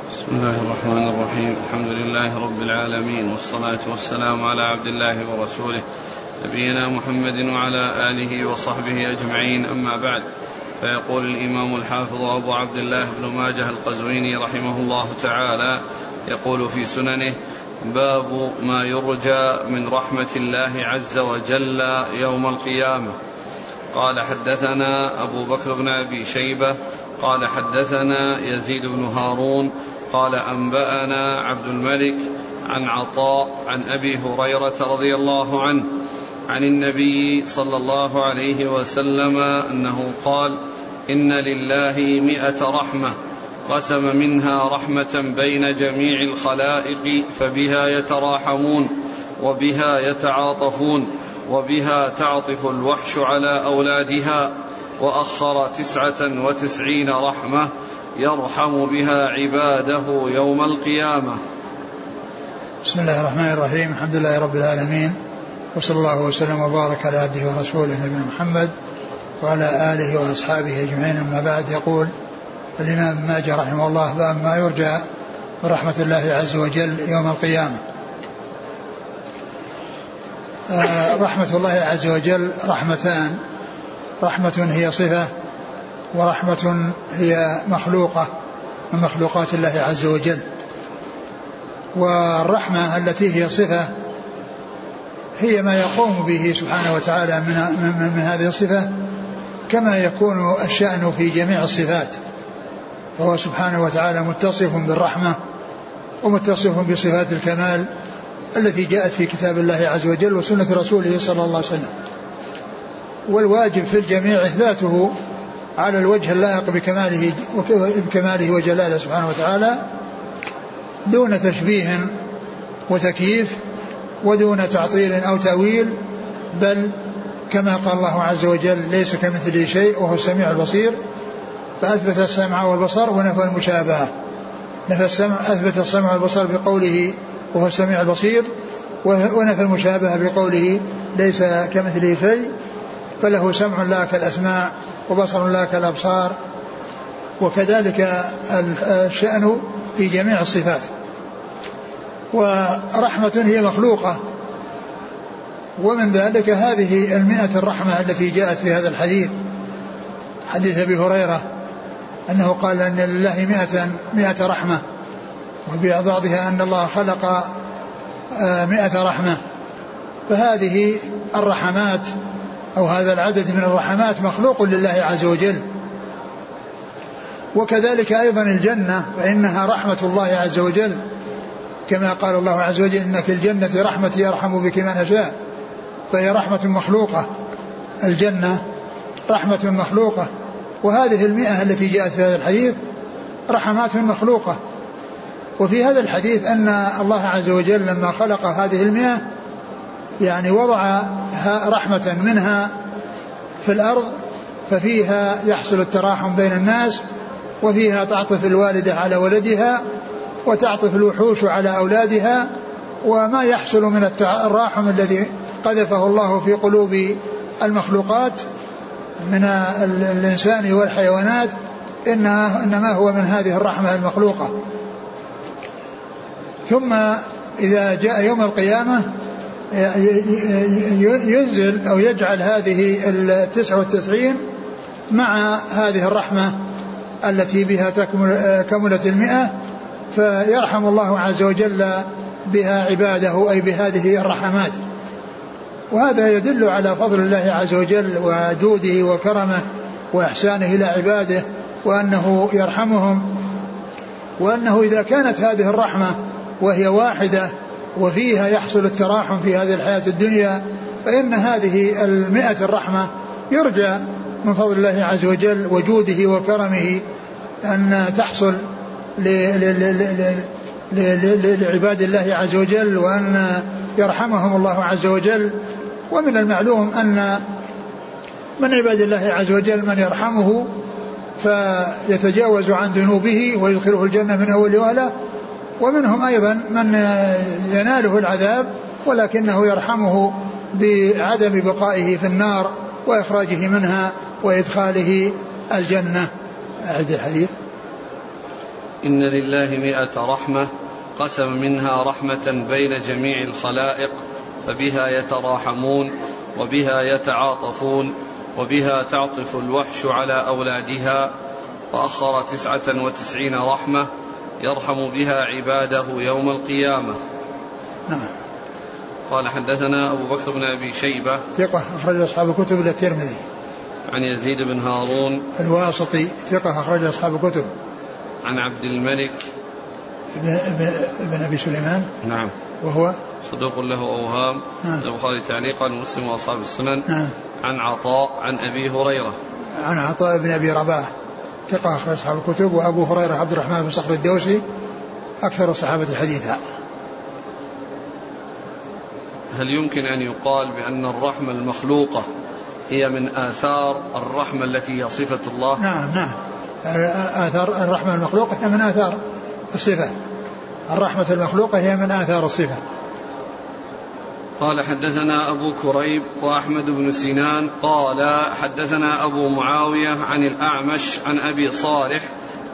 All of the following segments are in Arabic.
بسم الله الرحمن الرحيم. الحمد لله رب العالمين والصلاة والسلام على عبد الله ورسوله نبينا محمد وعلى آله وصحبه أجمعين. أما بعد فيقول الإمام الحافظ أبو عبد الله بن ماجه القزويني رحمه الله تعالى يقول في سننه باب ما يرجى من رحمة الله عز وجل يوم القيامة. قال حدثنا أبو بكر بن أبي شيبة قال حدثنا يزيد بن هارون قال أنبأنا عبد الملك عن عطاء عن أبي هريرة رضي الله عنه عن النبي صلى الله عليه وسلم أنه قال إن لله مئة رحمة قسم منها رحمة بين جميع الخلائق فبها يتراحمون وبها يتعاطفون. وبها تعطف الوحش على أولادها وأخر تسعة وتسعين رحمة يرحم بها عباده يوم القيامة. بسم الله الرحمن الرحيم. الحمد لله رب العالمين. وصلى الله وسلم وبارك على عبده ورسوله نبينا محمد وعلى آله وأصحابه أجمعين. أما بعد يقول الإمام ماجه رحمه الله باب ما يرجى من رحمة الله عز وجل يوم القيامة. رحمة الله عز وجل رحمتان. رحمة هي صفة ورحمة هي مخلوقة من مخلوقات الله عز وجل. والرحمة التي هي صفة هي ما يقوم به سبحانه وتعالى من, من, من هذه الصفة كما يكون الشأن في جميع الصفات. فهو سبحانه وتعالى متصف بالرحمة ومتصف بصفات الكمال التي جاءت في كتاب الله عز وجل وسنة رسوله صلى الله عليه وسلم. والواجب في الجميع إثباته على الوجه اللائق بكماله بكماله وجلاله سبحانه وتعالى دون تشبيه وتكييف ودون تعطيل أو تأويل بل كما قال الله عز وجل ليس كمثله شيء وهو السميع البصير فأثبت السمع والبصر ونفى المشابهة. نفى السمع أثبت السمع والبصر بقوله وهو السميع البصير ونفى المشابهة بقوله ليس كمثله شيء فله سمع لا كالأسماع وبصر لا كالأبصار وكذلك الشأن في جميع الصفات. ورحمة هي مخلوقة. ومن ذلك هذه المئة الرحمة التي جاءت في هذا الحديث حديث أبي هريرة أنه قال أن لله مئة, مئة رحمة. وفي بعضها أن الله خلق مئة رحمة. فهذه الرحمات أو هذا العدد من الرحمات مخلوق لله عز وجل. وكذلك أيضا الجنة فإنها رحمة الله عز وجل. كما قال الله عز وجل إن في الجنة رحمتي يرحم بك من أشاء فهي رحمة مخلوقة. الجنة رحمة مخلوقة. وهذه المئة التي جاءت في هذا الحديث رحمات مخلوقة. وفي هذا الحديث أن الله عز وجل لما خلق هذه المئة يعني وضع رحمة منها في الأرض ففيها يحصل التراحم بين الناس وفيها تعطف الوالدة على ولدها وتعطف الوحوش على أولادها وما يحصل من التراحم الذي قذفه الله في قلوب المخلوقات من الإنسان والحيوانات إنما هو من هذه الرحمة المخلوقة. ثم إذا جاء يوم القيامة ينزل أو يجعل هذه التسعة والتسعين مع هذه الرحمة التي بها كملت المئة فيرحم الله عز وجل بها عباده أي بهذه الرحمات. وهذا يدل على فضل الله عز وجل وجوده وكرمه وإحسانه إلى عباده وأنه يرحمهم وأنه إذا كانت هذه الرحمة وهي واحدة وفيها يحصل التراحم في هذه الحياة الدنيا فإن هذه المئة الرحمة يرجى من فضل الله عز وجل وجوده وكرمه أن تحصل لعباد الله عز وجل وأن يرحمهم الله عز وجل. ومن المعلوم أن من عباد الله عز وجل من يرحمه فيتجاوز عن ذنوبه ويدخله الجنة من أول وهلة ومنهم أيضا من يناله العذاب ولكنه يرحمه بعدم بقائه في النار وإخراجه منها وإدخاله الجنة. أعد الحديث. إن لله مئة رحمة قسم منها رحمة بين جميع الخلائق فبها يتراحمون وبها يتعاطفون وبها تعطف الوحش على أولادها وأخر تسعة وتسعين رحمة يرحم بها عباده يوم القيامة. نعم. قال حدثنا أبو بكر بن أبي شيبة. ثقة أخرج أصحاب الكتب إلى الترمذي. عن يزيد بن هارون. الواسطي ثقة أخرج أصحاب الكتب. عن عبد الملك. ابن أبي سليمان. نعم. وهو؟ صدوق له أوهام. نعم. البخاري تعليقا ومسلم وأصحاب السنن. نعم. عن عطاء عن أبي هريرة. عن عطاء بن أبي رباح. ثقة أخرج أصحاب الكتب وأبو هريرة عبد الرحمن بن صخر الدوسي أكثر الصحابة حديثا. هل يمكن أن يقال بأن الرحمة المخلوقة هي من آثار الرحمة التي هي صفة الله؟ نعم نعم. آثار الرحمة المخلوقة هي من آثار الصفة. الرحمة المخلوقة هي من آثار الصفة. قال حدثنا أبو كريب وأحمد بن سنان قال حدثنا أبو معاوية عن الأعمش عن أبي صالح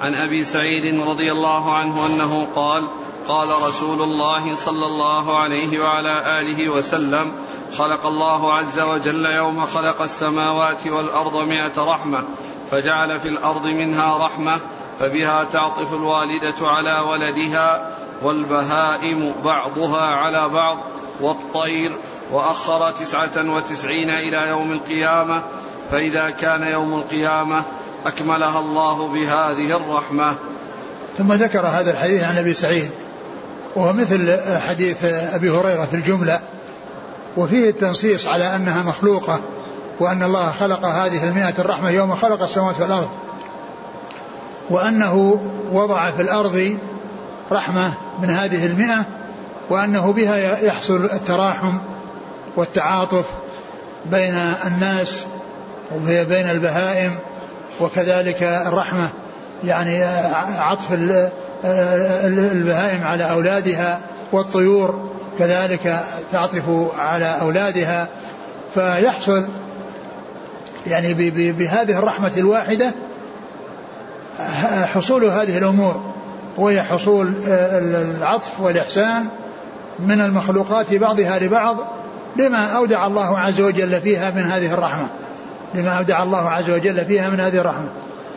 عن أبي سعيد رضي الله عنه أنه قال قال رسول الله صلى الله عليه وعلى آله وسلم خلق الله عز وجل يوم خلق السماوات والأرض مئة رحمة فجعل في الأرض منها رحمة فبها تعطف الوالدة على ولدها والبهائم بعضها على بعض والطير وأخر تسعة وتسعين إلى يوم القيامة فإذا كان يوم القيامة أكملها الله بهذه الرحمة. ثم ذكر هذا الحديث عن أبي سعيد وهو مثل حديث أبي هريرة في الجملة وفيه التنصيص على أنها مخلوقة وأن الله خلق هذه المئة الرحمة يوم خلق السماوات والأرض وأنه وضع في الأرض رحمة من هذه المئة وأنه بها يحصل التراحم والتعاطف بين الناس وبين البهائم وكذلك الرحمة يعني عطف البهائم على أولادها والطيور كذلك تعطف على أولادها فيحصل يعني بهذه الرحمة الواحدة حصول هذه الأمور وهي حصول العطف والإحسان من المخلوقات بعضها لبعض لما أودع الله عز وجل فيها من هذه الرحمة. لما أودع الله عز وجل فيها من هذه الرحمة.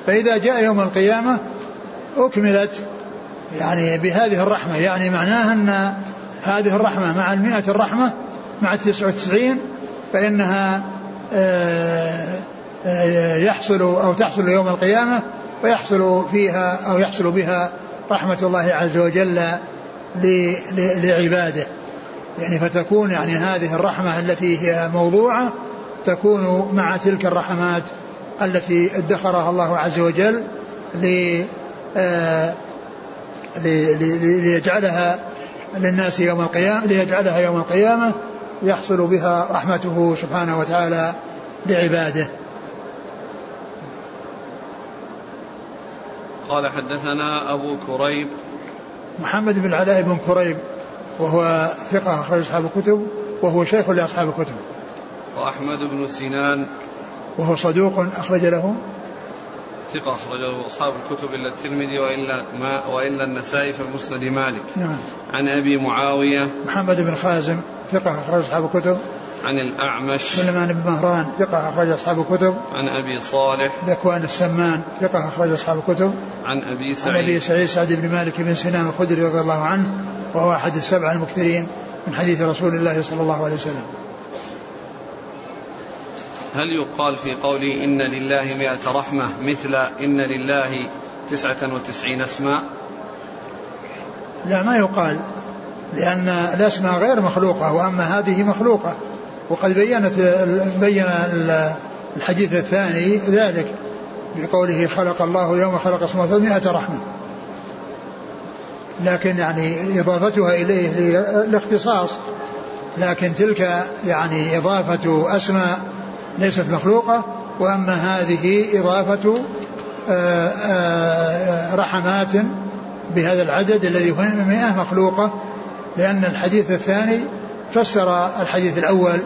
فإذا جاء يوم القيامة أكملت يعني بهذه الرحمة. يعني معناها أن هذه الرحمة مع المئة الرحمة مع التسعة وتسعين فإنها آه، آه، يحصل أو تحصل يوم القيامة ويحصل فيها أو يحصل بها رحمة الله عز وجل لعباده. يعني فتكون يعني هذه الرحمة التي هي موضوعة تكون مع تلك الرحمات التي ادخرها الله عز وجل آه، ليجعلها للناس يوم القيامة ليجعلها يوم القيامة يحصل بها رحمته سبحانه وتعالى لعباده. قال حدثنا أبو كريب محمد بن العلاء بن كريب وهو ثقة أخرج أصحاب الكتب وهو شيخ لأصحاب الكتب وأحمد بن سنان وهو صدوق أخرج له ثقة أخرجه أصحاب الكتب إلا الترمذي وإلا ما وإلا النسائي في مسند مالك. نعم. عن أبي معاوية محمد بن خازم ثقة أخرج أصحاب الكتب. عن الأعمش سليمان بن مهران ثقة أخرج أصحاب الكتب. عن أبي صالح ذكوان السمان ثقة أخرج أصحاب الكتب. عن أبي سعيد عن أبي سعيد سعد بن مالك بن سنان الخدري رضي الله عنه وهو أحد السبعة المكثرين من حديث رسول الله صلى الله عليه وسلم. هل يقال في قولي إن لله مئة رحمة مثل إن لله تسعة وتسعين اسماء لا ما يقال لأن الأسماء غير مخلوقة وأما هذه مخلوقة وقد بينت بين الحديث الثاني ذلك بقوله خلق الله يوم خلق السماوات مئة رحمة. لكن يعني إضافتها إليه للاختصاص لكن تلك يعني إضافة أسماء ليست مخلوقة وأما هذه إضافة آه، آه، رحمات بهذا العدد الذي هو 100 مخلوقة لأن الحديث الثاني فسر الحديث الأول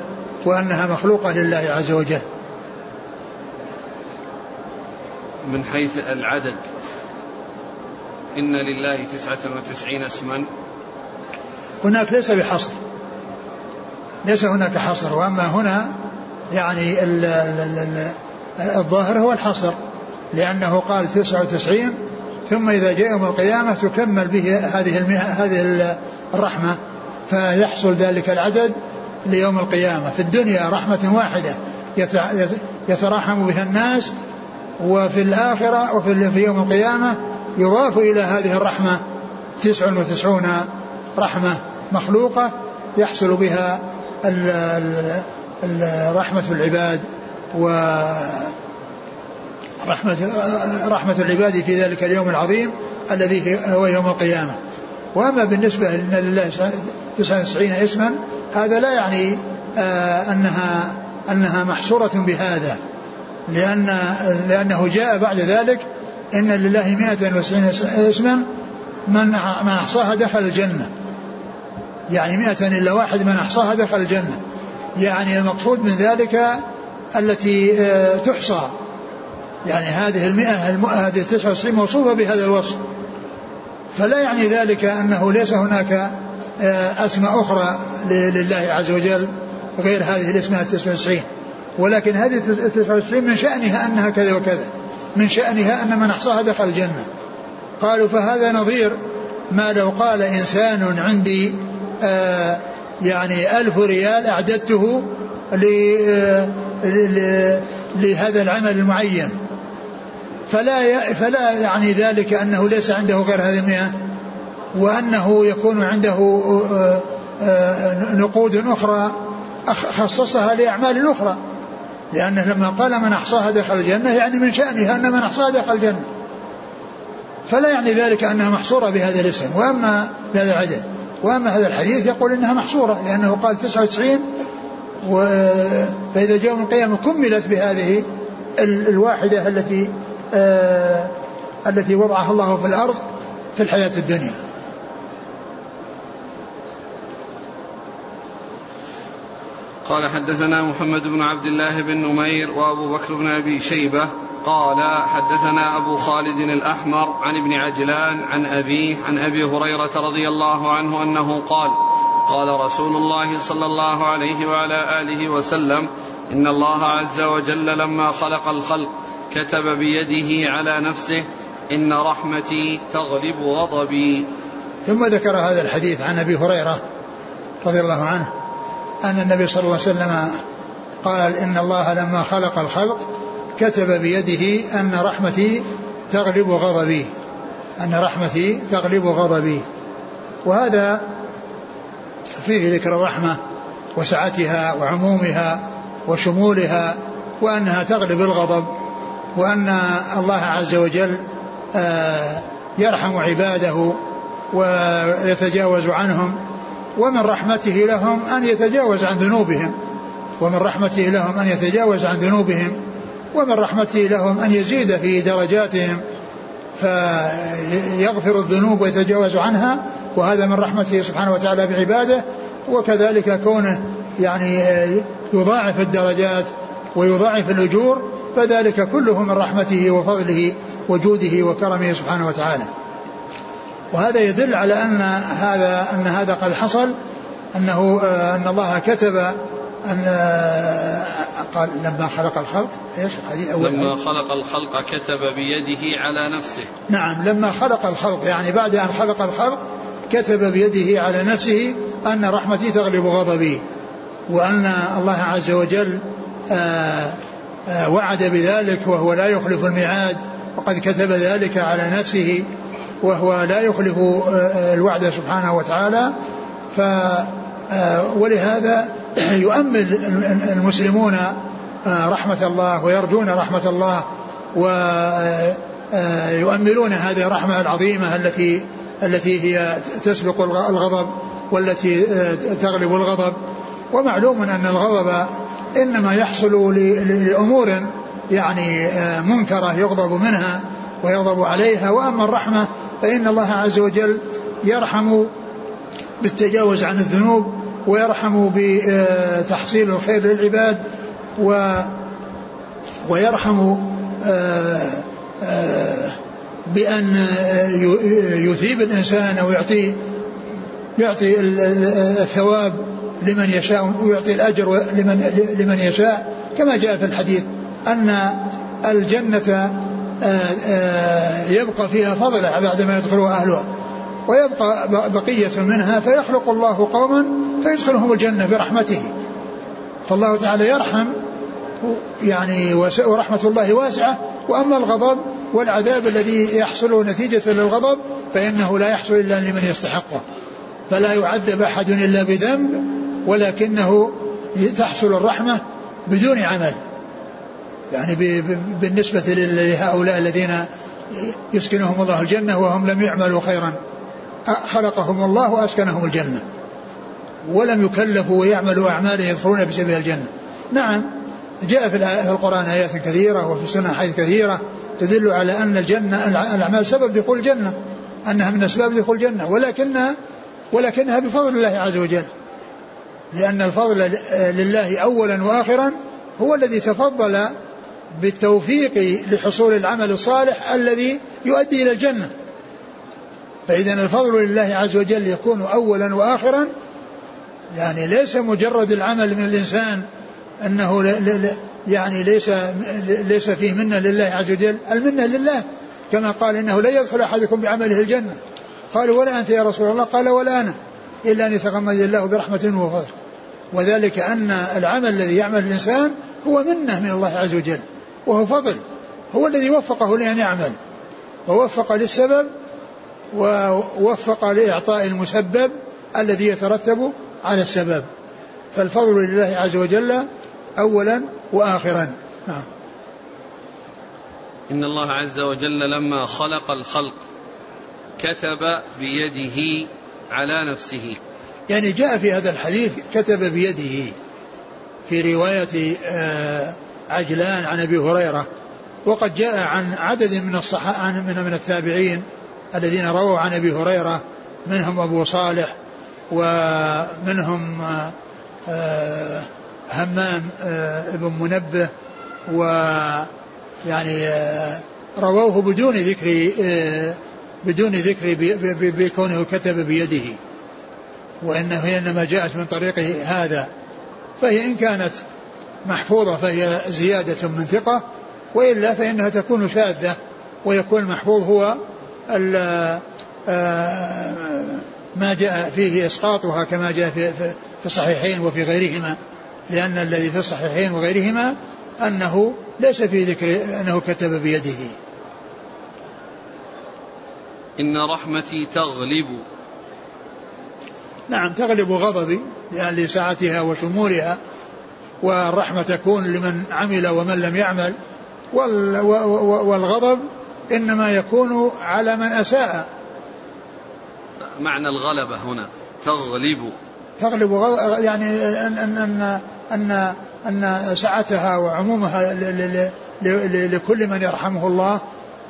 وأنها مخلوقة لله عز وجل. من حيث العدد. إن لله تسعة وتسعين اسما. هناك ليس بحصر. ليس هناك حصر. وأما هنا يعني ال ال ال الظاهر هو الحصر. لأنه قال تسعة وتسعين ثم إذا جاء يوم القيامة تكمل به هذه هذه الرحمة. فيحصل ذلك العدد ليوم القيامة. في الدنيا رحمة واحدة يتراحم بها الناس وفي الآخرة وفي في يوم القيامة يضاف إلى هذه الرحمة تسع وتسعون رحمة مخلوقة يحصل بها رحمة العباد و رحمة رحمة العباد في ذلك اليوم العظيم الذي هو يوم القيامة. وأما بالنسبة لله 99 اسما هذا لا يعني آه أنها أنها محصورة بهذا لأن لأنه جاء بعد ذلك إن لله 190 اسما من من أحصاها دخل الجنة. يعني مئة إلا واحد من أحصاها دخل الجنة. يعني المقصود من ذلك التي آه، تحصى. يعني هذه المئة هذه التسعة والتسعين موصوفة بهذا الوصف. فلا يعني ذلك أنه ليس هناك أسماء أخرى لله عز وجل غير هذه الأسماء التسعة والتسعين ولكن هذه التسعة والتسعين من شأنها أنها كذا وكذا. من شأنها أن من أحصاها دخل الجنة. قالوا فهذا نظير ما لو قال إنسان عندي آه يعني ألف ريال أعددته آه، لهذا العمل المعين. فلا فلا يعني ذلك أنه ليس عنده غير هذه المئة. وأنه يكون عنده آه، آه، نقود أخرى خصصها لأعمال أخرى. لأنه لما قال من أحصاها دخل الجنة يعني من شأنها أن من أحصاها دخل الجنة. فلا يعني ذلك أنها محصورة بهذا الاسم. وأما بهذا العدد وأما هذا الحديث يقول إنها محصورة لأنه قال 99 و فإذا جاء من القيامة كملت بهذه الواحدة التي آه التي وضعها الله في الأرض في الحياة الدنيا. قال حدثنا محمد بن عبد الله بن نمير وأبو بكر بن أبي شيبة قال حدثنا أبو خالد الأحمر عن ابن عجلان عن أبيه عن أبي هريرة رضي الله عنه أنه قال قال رسول الله صلى الله عليه وعلى آله وسلم إن الله عز وجل لما خلق الخلق كتب بيده على نفسه إن رحمتي تغلب غضبي. ثم ذكر هذا الحديث عن أبي هريرة رضي الله عنه. أن النبي صلى الله عليه وسلم قال إن الله لما خلق الخلق كتب بيده أن رحمتي تغلب غضبي أن رحمتي تغلب غضبي. وهذا فيه ذكر الرحمة وسعتها وعمومها وشمولها وأنها تغلب الغضب وأن الله عز وجل آه، يرحم عباده ويتجاوز عنهم. ومن رحمته لهم أن يتجاوز عن ذنوبهم. ومن رحمته لهم أن يتجاوز عن ذنوبهم. ومن رحمته لهم أن يزيد في درجاتهم. فيغفر الذنوب ويتجاوز عنها. وهذا من رحمته سبحانه وتعالى بعباده. وكذلك كونه يعني يضاعف الدرجات ويضاعف الأجور. فذلك كله من رحمته وفضله وجوده وكرمه سبحانه وتعالى. وهذا يدل على أن هذا أن هذا قد حصل أنه آه، أن الله كتب أن آه، قال لما خلق الخلق إيش؟ هذه أول لما خلق الخلق كتب بيده على نفسه. نعم لما خلق الخلق يعني بعد أن خلق الخلق كتب بيده على نفسه أن رحمتي تغلب غضبي وأن الله عز وجل آه، وعد بذلك وهو لا يخلف الميعاد وقد كتب ذلك على نفسه. وهو لا يخلف آه، آه، الوعد سبحانه وتعالى. ف آه، ولهذا يؤمل المسلمون رحمة الله ويرجون رحمة الله ويؤملون هذه الرحمة العظيمة التي التي هي تسبق الغضب والتي تغلب الغضب. ومعلوم أن الغضب إنما يحصل لأمور يعني منكرة يغضب منها ويغضب عليها. وأما الرحمة فإن الله عز وجل يرحم بالتجاوز عن الذنوب ويرحم بتحصيل الخير للعباد و ويرحم آه، آه، بأن يثيب الإنسان أو يعطي يعطي الثواب لمن يشاء ويعطي الأجر لمن, لمن يشاء. كما جاء في الحديث أن الجنة يبقى فيها فضلة بعدما يدخلها أهلها. ويبقى بقية منها فيخلق الله قوما فيدخلهم الجنة برحمته. فالله تعالى يرحم يعني ورحمة الله واسعة. وأما الغضب والعذاب الذي يحصل نتيجة للغضب فإنه لا يحصل إلا لمن يستحقه. فلا يعذب أحد إلا بذنب ولكنه تحصل الرحمة بدون عمل. يعني بالنسبة لهؤلاء الذين يسكنهم الله الجنة وهم لم يعملوا خيرا. خلقهم الله وأسكنهم الجنة. ولم يكلفوا ويعملوا أعمالا يدخلون بسبيل الجنة. نعم جاء في القرآن آيات كثيرة وفي السنة حديث كثيرة تدل على أن الجنة الأعمال سبب دخول الجنة أنها من أسباب دخول الجنة ولكنها ولكنها بفضل الله عز وجل. لأن الفضل لله أولا وآخرا هو الذي تفضل بالتوفيق لحصول العمل الصالح الذي يؤدي إلى الجنة. فإذا الفضل لله عز وجل يكون أولا وآخرا. يعني ليس مجرد العمل من الإنسان أنه يعني ليس ليس فيه منة لله عز وجل. المنة لله كما قال إنه لا يدخل أحدكم بعمله الجنة. قالوا ولا أنت يا رسول الله؟ قال ولا أنا إلا أن يتغمد الله برحمة وفضل. وذلك أن العمل الذي يعمل الإنسان هو منة من الله عز وجل. وهو فضل هو الذي وفقه لأن يعمل ووفق للسبب ووفق لإعطاء المسبب الذي يترتب على السبب. فالفضل لله عز وجل أولا وآخرا. نعم. إن الله عز وجل لما خلق الخلق كتب بيده على نفسه. يعني جاء في هذا الحديث كتب بيده في رواية آه، عجلان عن أبي هريرة. وقد جاء عن عدد من الصحابة عن من من التابعين الذين رووا عن أبي هريرة. منهم أبو صالح ومنهم آه، آه، همام ابن منبه. و يعني رووه بدون ذكر بدون ذكر بكونه كتب بيده. وإنه إنما جاءت من طريق هذا. فهي إن كانت محفوظة فهي زيادة من ثقة وإلا فإنها تكون شاذة ويكون المحفوظ هو آه، ما جاء فيه إسقاطها كما جاء في في الصحيحين وفي غيرهما لأن الذي في الصحيحين وغيرهما أنه ليس في ذكر أنه كتب بيده. إن رحمتي تغلب. نعم تغلب غضبي لأن لسعتها وشمولها والرحمة تكون لمن عمل ومن لم يعمل. والغضب إنما يكون على من أساء. معنى الغلبة هنا تغلب. تغلب يعني أن أن أن أن سعتها وعمومها لكل من يرحمه الله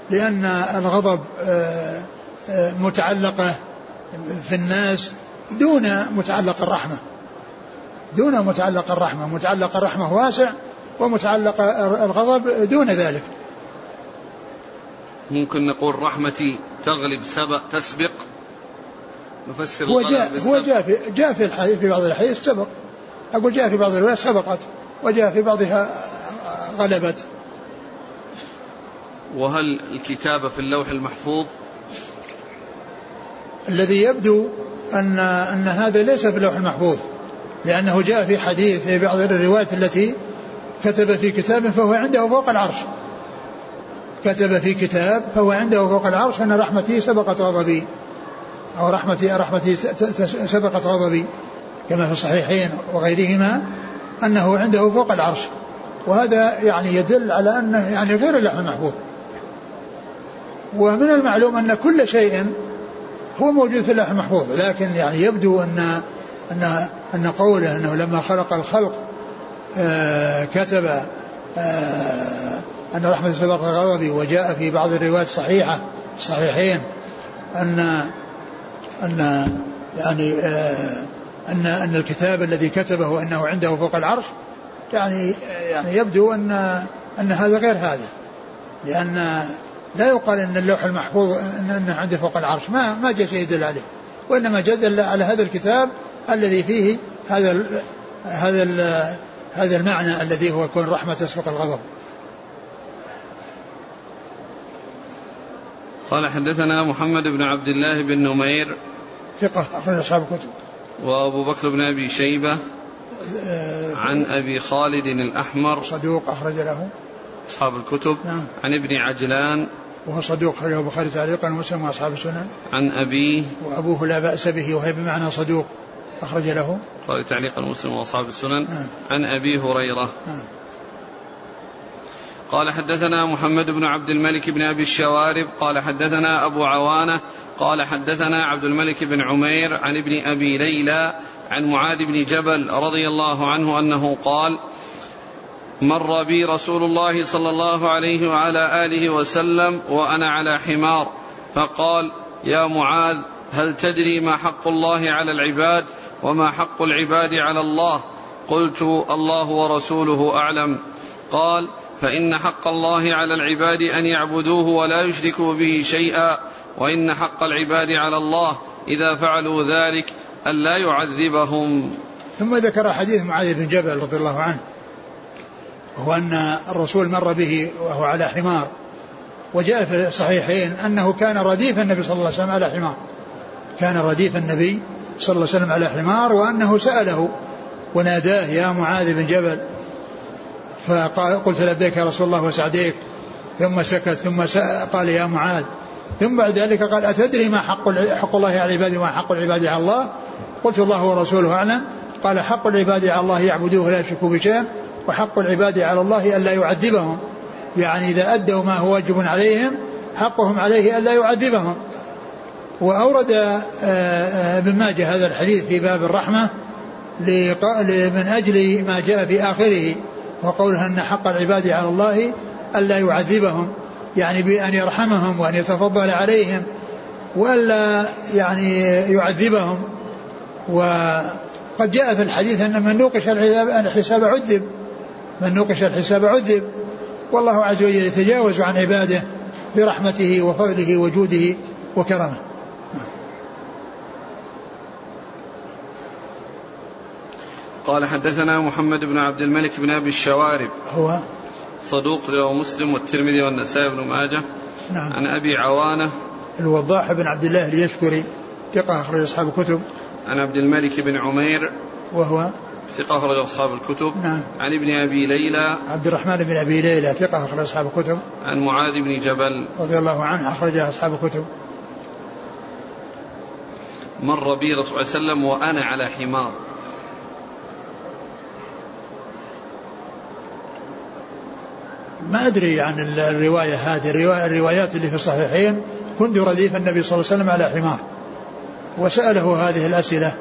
لأن الغضب آه متعلقة في الناس دون متعلق الرحمة. دون متعلق الرحمة متعلق الرحمة واسع ومتعلق الغضب دون ذلك. ممكن نقول رحمتي تغلب سبق تسبق. نفسر هو جاء هو جاء في جاء في الحديث في بعض الحديث سبق. أقول جاء في بعض الروايات سبقت وجاء في بعضها غلبت. وهل الكتابة في اللوح المحفوظ؟ الذي يبدو أن أن هذا ليس في اللوح المحفوظ. لأنه جاء في حديث في بعض الروايات التي كتب في كتاب فهو عنده فوق العرش. كتب في كتاب فهو عنده فوق العرش أن رحمتي سبقت غضبي. أو رحمتي رحمتي سبقت غضبي. كما في الصحيحين وغيرهما أنه عنده فوق العرش. وهذا يعني يدل على أنه يعني غير اللوح المحفوظ. ومن المعلوم أن كل شيء هو موجود في اللوح المحفوظ. لكن يعني يبدو أن أن أن قوله أنه لما خلق الخلق آه كتب آه أن رحمة سبق غضبي وجاء في بعض الروايات الصحيحه الصحيحين أن أن يعني آه أن أن الكتاب الذي كتبه إنه عنده فوق العرش يعني يعني يبدو أن أن هذا غير هذا لأن لا يقال أن اللوح المحفوظ أنه عنده فوق العرش ما ما جاء شيء يدل عليه وإنما جدل على هذا الكتاب الذي فيه هذا ال هذا ال هذا المعنى الذي هو كون رحمة تسبق الغضب. قال حدثنا محمد بن عبد الله بن نمير ثقة أخرج أصحاب الكتب. وأبو بكر بن أبي شيبة آه، عن أبي خالد الأحمر. صدوق أخرج له. أصحاب الكتب. نعم. عن ابن عجلان. وهو صدوق أخرجه البخاري تعليقا ومسلم وأصحاب السنن. عن أبيه. وأبوه لا بأس به وهي بمعنى صدوق. أخرج له. قال تعليقا مسلم وأصحاب السنن. نعم عن أبي هريرة. نعم قال حدثنا محمد بن عبد الملك بن أبي الشوارب. قال حدثنا أبو عوانة. قال حدثنا عبد الملك بن عمير عن ابن أبي ليلى عن معاذ بن جبل رضي الله عنه أنه قال مر بي رسول الله صلى الله عليه وعلى آله وسلم وأنا على حمار. فقال يا معاذ هل تدري ما حق الله على العباد؟ وما حق العباد على الله. قلت الله ورسوله أعلم. قال فإن حق الله على العباد أن يعبدوه ولا يشركوا به شيئا وإن حق العباد على الله إذا فعلوا ذلك أن لا يعذبهم. ثم ذكر حديث معاذ بن جبل رضي الله عنه وهو أن الرسول مر به وهو على حمار وجاء في الصحيحين أنه كان رديف النبي صلى الله عليه وسلم على حمار. كان رديف النبي صلى الله عليه وسلم على حمار وأنه سأله وناداه يا معاذ بن جبل. فقلت لبيك يا رسول الله وسعديك. ثم سكت ثم قال يا معاذ. ثم بعد ذلك قال أتدري ما حق حق الله على العباد وما حق العباد على الله؟ قلت الله ورسوله أعلم. قال حق العباد على الله يعبدوه ولا يشركوا بشيء وحق العباد على الله ألا يعذبهم. يعني إذا أدوا ما هو واجب عليهم حقهم عليه ألا يعذبهم. وأورد آه، آه، ابن ماجه هذا الحديث في باب الرحمة من أجل ما جاء في آخره وقولها أن حق العباد على الله ألا يعذبهم يعني بأن يرحمهم وأن يتفضل عليهم وألا يعني يعذبهم. وقد جاء في الحديث أن من نوقش الحساب عذب من نوقش الحساب عذب. والله عز وجل يتجاوز عن عباده برحمته وفضله وجوده وكرمه. قال حدثنا محمد بن عبد الملك بن أبي الشوارب. هو؟ صدوق له مسلم والترمذي والنسائي بن ماجه. نعم. عن أبي عوانة. الوضاح بن عبد الله اليشكري ثقة أخرج أصحاب الكتب. عن عبد الملك بن عمير. وهو؟ ثقة أخرج أصحاب الكتب. نعم. عن ابن أبي ليلى. عبد الرحمن بن أبي ليلى ثقة أخرج أصحاب الكتب. عن معاذ بن جبل. رضي الله عنه أخرج أصحاب الكتب. مر بي رسول الله صلى الله عليه وسلم وأنا على حمار. ما أدري عن الرواية هذه. الرواية الروايات اللي في الصحيحين كنت رديف النبي صلى الله عليه وسلم على حمار. وسأله هذه الأسئلة.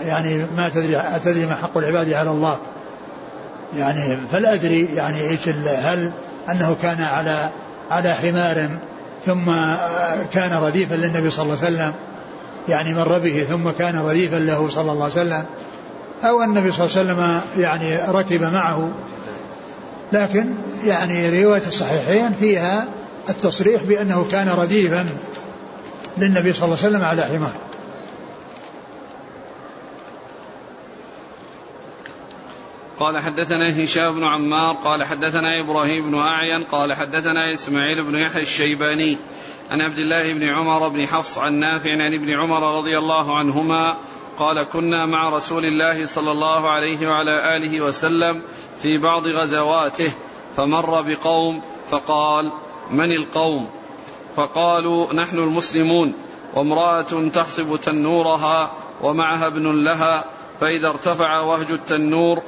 يعني ما تدري أتدري ما حق العباد على الله. يعني فلا أدري يعني إيش هل أنه كان على على حمار ثم كان رديفا للنبي صلى الله عليه وسلم. يعني مر به ثم كان رديفا له صلى الله عليه وسلم. أو النبي صلى الله عليه وسلم يعني ركب معه لكن يعني رواية الصحيحين فيها التصريح بأنه كان رديفا للنبي صلى الله عليه وسلم على حمار. قال حدثنا هشام بن عمار قال حدثنا إبراهيم بن أعين قال حدثنا إسماعيل بن يحيى الشيباني عن عبد الله بن عمر بن حفص عن نافع عن ابن عمر رضي الله عنهما قال كنا مع رسول الله صلى الله عليه وعلى آله وسلم في بعض غزواته فمر بقوم فقال من القوم؟ فقالوا نحن المسلمون وامرأة تحصب تنورها ومعها ابن لها فإذا ارتفع وهج التنور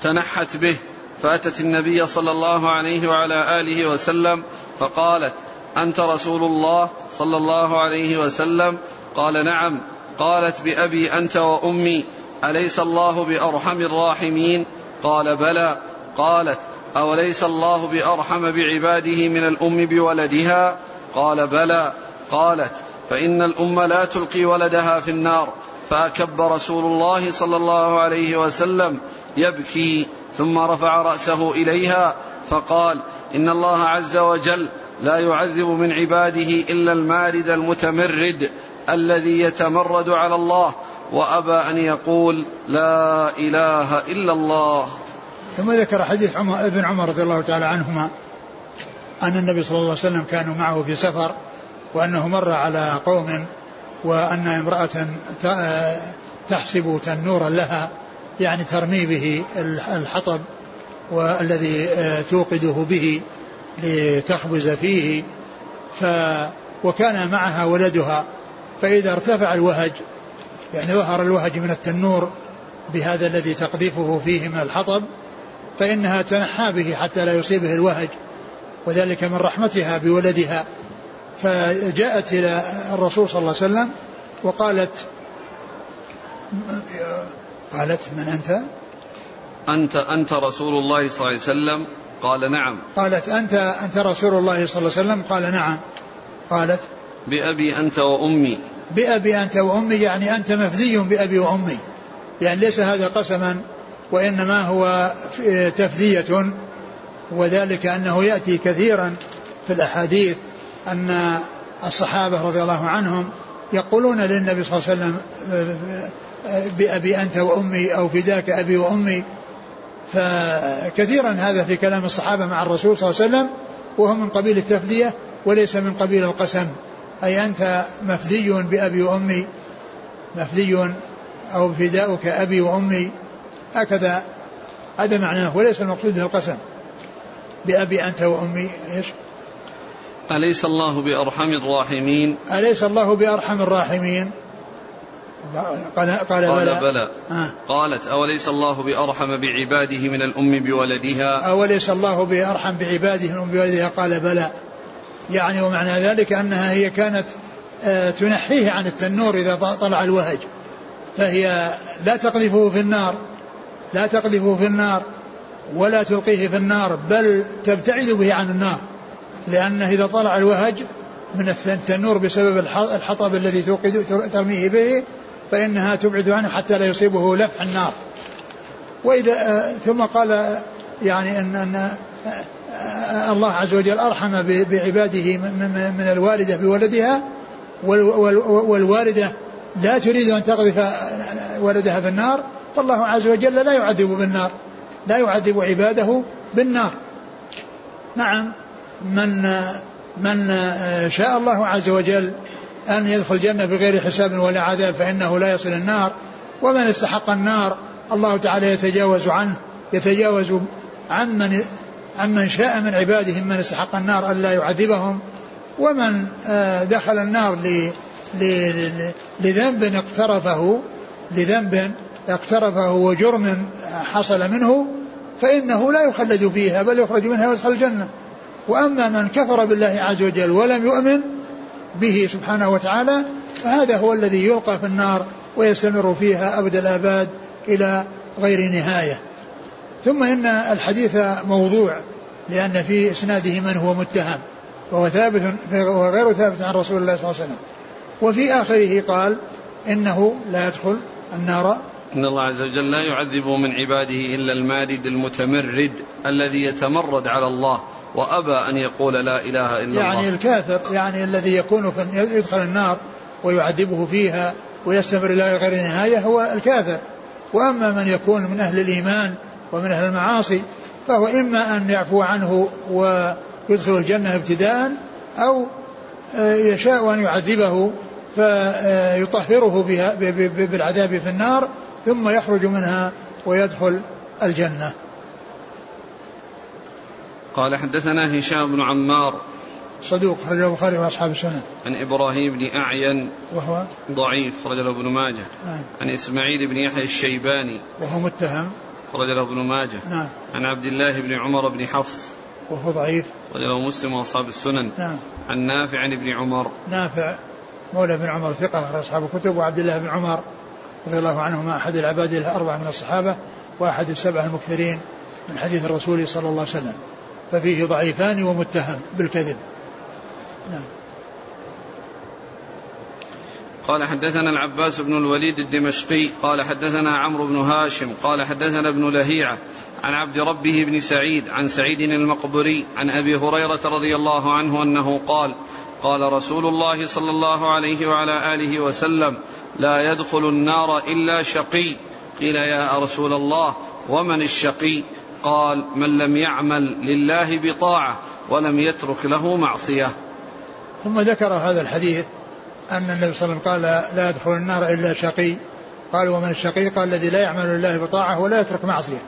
تنحت به فأتت النبي صلى الله عليه وعلى آله وسلم فقالت أنت رسول الله صلى الله عليه وسلم؟ قال نعم. قالت بأبي أنت وأمي أليس الله بأرحم الراحمين؟ قال بلى. قالت أوليس الله بأرحم بعباده من الأم بولدها؟ قال بلى. قالت فإن الأم لا تلقي ولدها في النار. فأكب رسول الله صلى الله عليه وسلم يبكي ثم رفع رأسه إليها فقال إن الله عز وجل لا يعذب من عباده إلا المارد المتمرد. الذي يتمرد على الله وأبى أن يقول لا إله إلا الله. ثم ذكر حديث عمر ابن عمر رضي الله تعالى عنهما أن النبي صلى الله عليه وسلم كانوا معه في سفر وأنه مر على قوم وأن امرأة تحسب تنورا لها يعني ترمي به الحطب والذي توقده به لتخبز فيه. ف وكان معها ولدها. فإذا ارتفع الوهج يعني ظهر الوهج من التنور بهذا الذي تقذفه فيه من الحطب فإنها تنحى به حتى لا يصيبه الوهج وذلك من رحمتها بولدها. فجاءت إلى الرسول صلى الله عليه وسلم وقالت قالت من أنت؟ أنت أنت رسول الله صلى الله عليه وسلم؟ قال نعم. قالت أنت أنت رسول الله صلى الله عليه وسلم؟ قال نعم. قالت بأبي أنت وأمي. بأبي أنت وأمي يعني أنت مفدي بأبي وأمي. يعني ليس هذا قسما وإنما هو تفدية وذلك أنه يأتي كثيرا في الأحاديث أن الصحابة رضي الله عنهم يقولون للنبي صلى الله عليه وسلم بأبي أنت وأمي أو فداك أبي وأمي. فكثيرا هذا في كلام الصحابة مع الرسول صلى الله عليه وسلم وهو من قبيل التفدية وليس من قبيل القسم. أي أنت مفدي بأبي وأمي مفدي أو فداؤك أبي وأمي. هكذا هذا معناه وليس المقصود به القسم. بأبي أنت وأمي إيش؟ أليس الله بأرحم الراحمين؟ أليس الله بأرحم الراحمين؟ قال, قال, قال بلى, بلى. آه. قالت أوليس الله بأرحم بعباده من الأم بولدها؟ أوليس الله بأرحم بعباده من الأم بولدها؟ قال بلى. يعني ومعنى ذلك أنها هي كانت آه، تنحيه عن التنور إذا طلع الوهج. فهي لا تقذفه في النار لا تقذفه في النار ولا تلقيه في النار بل تبتعد به عن النار. لأنه إذا طلع الوهج من التنور بسبب الحطب الذي ترميه به فإنها تبعد عنه حتى لا يصيبه لفح النار. وإذا آه، ثم قال يعني أن, أن آه، الله عز وجل أرحم بعباده من الوالدة بولدها والوالدة لا تريد أن تقذف ولدها في النار فالله عز وجل لا يعذب بالنار لا يعذب عباده بالنار. نعم من من شاء الله عز وجل أن يدخل الجنة بغير حساب ولا عذاب فإنه لا يصل النار. ومن استحق النار الله تعالى يتجاوز عنه يتجاوز عن من عمن شاء من عباده من استحق النار ألا يعذبهم ومن آه، دخل النار لذنب اقترفه لذنب اقترفه وجرم حصل منه فإنه لا يخلد فيها بل يخرج منها ويدخل الجنة. وأما من كفر بالله عز وجل ولم يؤمن به سبحانه وتعالى فهذا هو الذي يلقى في النار ويستمر فيها أبد الآباد إلى غير نهاية. ثم إن الحديث موضوع لأن في إسناده من هو متهم وهو ثابت وهو غير ثابت عن رسول الله صلى الله عليه وسلم. وفي آخره قال إنه لا يدخل النار. إن الله عز وجل لا يعذب من عباده إلا المارد المتمرد الذي يتمرد على الله وأبى أن يقول لا إله إلا يعني الله. يعني الكافر يعني الذي يكون يدخل النار ويعذبه فيها ويستمر إلى غير نهاية هو الكافر. وأما من يكون من أهل الإيمان ومن أهل المعاصي فهو إما أن يعفو عنه ويدخل الجنة ابتداء أو يشاء أن يعذبه فيطهره بها بالعذاب في النار ثم يخرج منها ويدخل الجنة قال حدثنا هشام بن عمار صدوق رجل البخاري وأصحاب السنة. عن إبراهيم بن أعين وهو ضعيف رجل ابن ماجه. نعم. عن إسماعيل بن يحيى الشيباني وهو متهم. رجل ابن ماجه. نعم. عن عبد الله بن عمر بن حفص. وهو ضعيف. رجل مسلم وأصحاب السنن. نعم. عن نافع عن ابن عمر. نافع مولى بن عمر ثقة أصحاب الكتب وعبد الله بن عمر رضي الله عنهما أحد العباد الأربعة من الصحابة وأحد السبعة المكثرين من حديث الرسول صلى الله عليه وسلم ففيه ضعيفان ومتهم بالكذب نعم قال حدثنا العباس بن الوليد الدمشقي قال حدثنا عمرو بن هاشم قال حدثنا ابن لهيعة عن عبد ربه بن سعيد عن سعيد المقبري عن أبي هريرة رضي الله عنه أنه قال قال رسول الله صلى الله عليه وعلى آله وسلم لا يدخل النار إلا شقي. قيل يا رسول الله ومن الشقي؟ قال من لم يعمل لله بطاعة ولم يترك له معصية. ثم ذكر هذا الحديث أن النبي صلى الله عليه وسلم قال لا يدخل النار إلا شقي. قال ومن الشقي؟ قال الذي لا يعمل لله بطاعة ولا يترك معصية.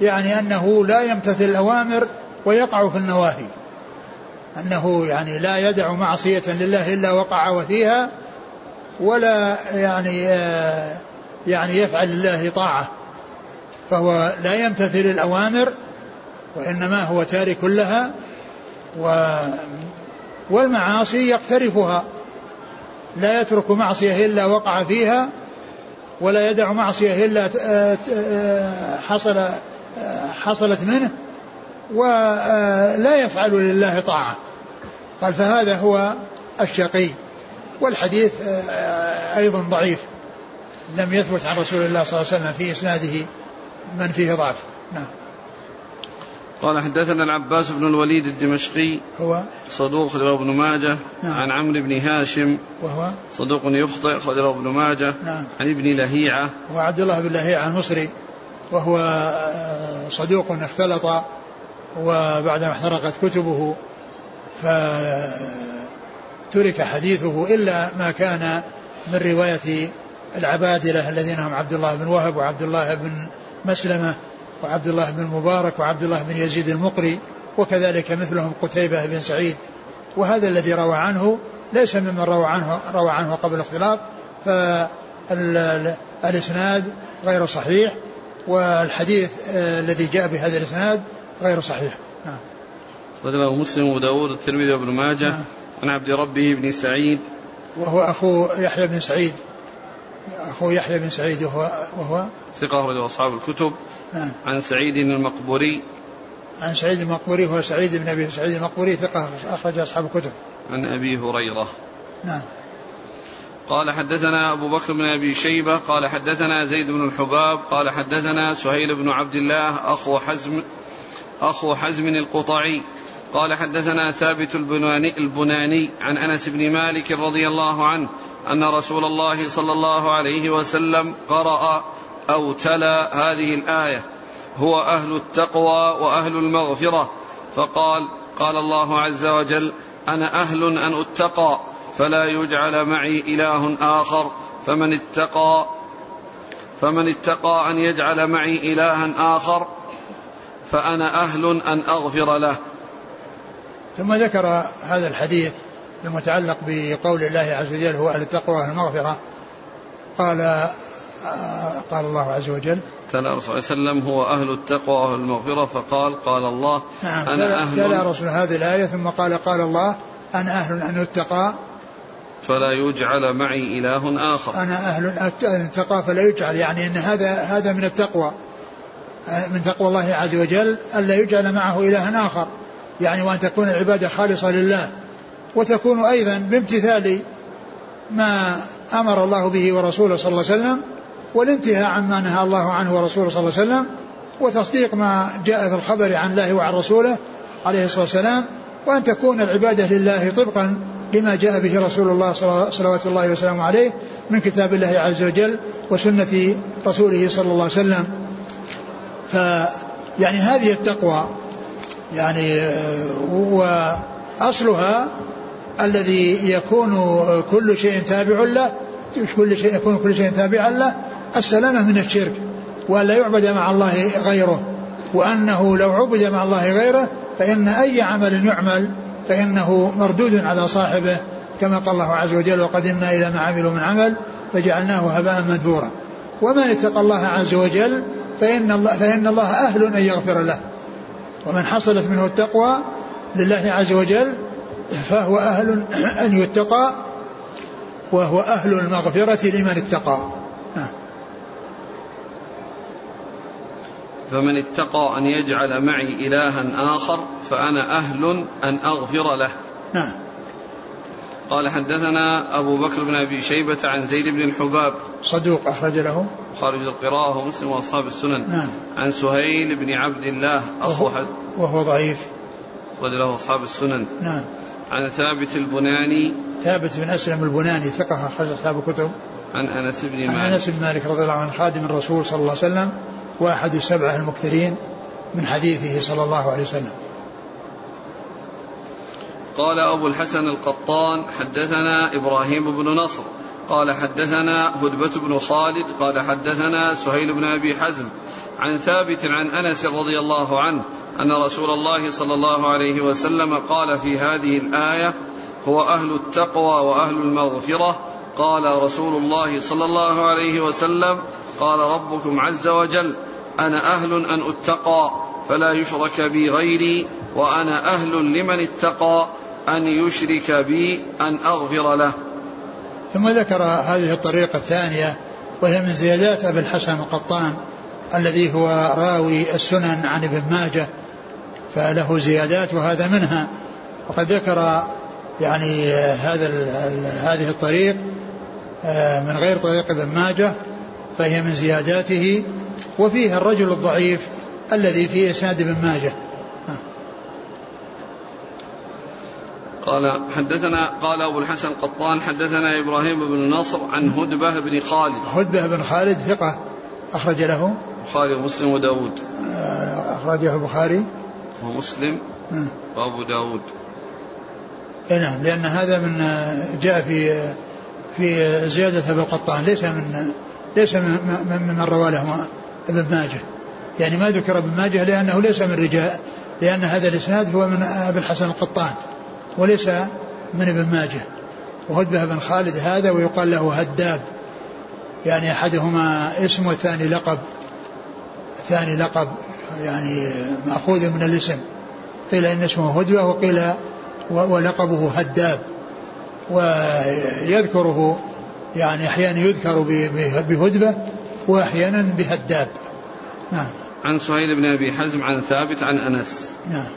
يعني أنه لا يمتثل الأوامر ويقع في النواهي. أنه يعني لا يدع معصية لله إلا وقع فيها ولا يعني آه، يعني يفعل لله طاعة. فهو لا يمتثل الأوامر وإنما هو تارك لها و والمعاصي يقترفها. لا يترك معصية إلا وقع فيها ولا يدع معصية إلا حصل حصلت منه ولا يفعل لله طاعة. قال فهذا هو الشقي. والحديث أيضا ضعيف. لم يثبت عن رسول الله صلى الله عليه وسلم في إسناده من فيه ضعف. نعم. قال حدثنا العباس بن الوليد الدمشقي. هو؟ صدوق رواه ابن ماجه. نعم. عن عمرو بن هاشم. وهو؟ صدوق يخطئ رواه ابن ماجه. نعم. عن ابن لهيعة. هو عبد الله بن لهيعة المصري. وهو آه، صدوق اختلط وبعدما احترقت كتبه فترك حديثه إلا ما كان من رواية العبادلة الذين هم عبد الله بن وهب وعبد الله بن مسلمة. وعبد الله بن المبارك وعبد الله بن يزيد المقري وكذلك مثلهم قتيبة بن سعيد. وهذا الذي روى عنه ليس ممن روى عنه روى عنه قبل الاختلاط فالإسناد غير صحيح والحديث آه، الذي جاء بهذا الإسناد غير صحيح. نعم. مسلم وأبو داود والترمذي وابن ماجه نعم. عن عبد ربه بن سعيد. وهو أخو يحيى بن سعيد. أخو يحيى بن سعيد وهو وهو؟ ثقة أخرجه أصحاب الكتب. نعم. عن سعيد المقبوري. عن سعيد المقبوري هو سعيد بن أبي سعيد المقبوري ثقة أخرج أصحاب الكتب. عن أبي هريرة. نعم. قال حدثنا أبو بكر بن أبي شيبة قال حدثنا زيد بن الحباب قال حدثنا سهيل بن عبد الله أخو حزم أخو حزم القطعي. قال حدثنا ثابت البناني, البناني عن أنس بن مالك رضي الله عنه أن رسول الله صلى الله عليه وسلم قرأ أو تلا هذه الآية هو أهل التقوى وأهل المغفرة. فقال قال الله عز وجل أنا أهل أن أتقى فلا يجعل معي إله آخر. فمن اتقى فمن اتقى أن يجعل معي إلها آخر فأنا أهل أن أغفر له. ثم ذكر هذا الحديث المتعلق بقول الله عز وجل هو أهل التقوى والمغفرة قال قال الله عز وجل تلا الرسول صلى الله عليه وسلم هو أهل التقوى وأهل المغفرة فقال قال الله نعم أنا أهل تلا رسول هذه الآية ثم قال قال الله أنا أهل أن أتقى فلا يجعل معي إله آخر. أنا أهل أن أتقى فلا يجعل. يعني أن هذا هذا من التقوى. من تقوى الله عز وجل ألا يجعل معه إلها آخر. يعني وأن تكون العبادة خالصة لله. وتكون أيضا بامتثال ما أمر الله به ورسوله صلى الله عليه وسلم والانتهاء عما نهى الله عنه ورسوله صلى الله عليه وسلم وتصديق ما جاء في الخبر عن الله وعن رسوله عليه الصلاة والسلام وأن تكون العبادة لله طبقا لما جاء به رسول الله صلوات الله وسلامه عليه من كتاب الله عز وجل وسنة رسوله صلى الله عليه وسلم. ف يعني هذه التقوى يعني وأصلها الذي يكون كل شيء تابع له كل شيء يكون كل شيء تابعا له السلامة من الشرك. وأن لا يعبد مع الله غيره. وأنه لو عبد مع الله غيره فإن أي عمل يعمل فإنه مردود على صاحبه. كما قال الله عز وجل وقدمنا إلى ما عملوا من عمل فجعلناه هباء منثورا. ومن اتقى الله عز وجل فإن الله, فإن الله أهل أن يغفر له. ومن حصلت منه التقوى لله عز وجل فهو أهل أن يتقى. وهو أهل المغفرة لمن اتقى. فمن اتقى أن يجعل معي إلها آخر فأنا أهل أن أغفر له. نعم قال حدثنا أبو بكر بن أبي شيبة عن زيد بن الحباب. صدوق أخرج له. خارج القراءة ومسلم وأصحاب السنن. نعم عن سهيل بن عبد الله أخو وهو, وهو ضعيف. أخرج له أصحاب السنن. نعم عن ثابت البناني ثابت بن أسلم البناني ثقة أخرج أصحاب الكتب. عن أنس بن مالك. عن أنس بن مالك رضي الله عنه خادم الرسول صلى الله عليه وسلم وأحد السبعة المكثرين من حديثه صلى الله عليه وسلم. قال أبو الحسن القطان حدثنا إبراهيم بن نصر. قال حدثنا هدبة بن خالد قال حدثنا سهيل بن أبي حزم. عن ثابت عن أنس رضي الله عنه أن رسول الله صلى الله عليه وسلم قال في هذه الآية هو أهل التقوى وأهل المغفرة. قال رسول الله صلى الله عليه وسلم قال ربكم عز وجل أنا أهل أن أتقى فلا يشرك بي غيري وأنا أهل لمن اتقى أن يشرك بي أن أغفر له. ثم ذكر هذه الطريقة الثانية وهي من زيادات أبي الحسن القطان الذي هو راوي السنن عن ابن ماجه فله زيادات وهذا منها. وقد ذكر يعني هذا هذه الطريق آه، من غير طريق ابن ماجه فهي من زياداته وفيها الرجل الضعيف الذي في إسناد ابن ماجه. قال حدثنا قال أبو الحسن قطان حدثنا إبراهيم بن نصر عن هدبة بن خالد. هدبة بن خالد ثقة أخرج له؟ البخاري ومسلم وداود. آه، أخرجه البخاري ومسلم وأبو داود. اي نعم لأن هذا من جاء في في زيادة ابي القطان ليس من ليس من من روى له ابن ماجه. يعني ما ذكر ابن ماجه لأنه ليس من رجال لأن هذا الإسناد هو من أبي الحسن القطان وليس من ابن ماجه. وهدبة بن خالد هذا ويقال له هداب. يعني أحدهما اسم والثاني لقب الثاني لقب يعني مأخوذ من الاسم. قيل إن اسمه هدبه وقيل ولقبه هداب. ويذكره يعني أحيانا يذكر بهدبة وأحيانا بهداب. نعم. عن سهيل بن أبي حزم عن ثابت عن أنس. نعم.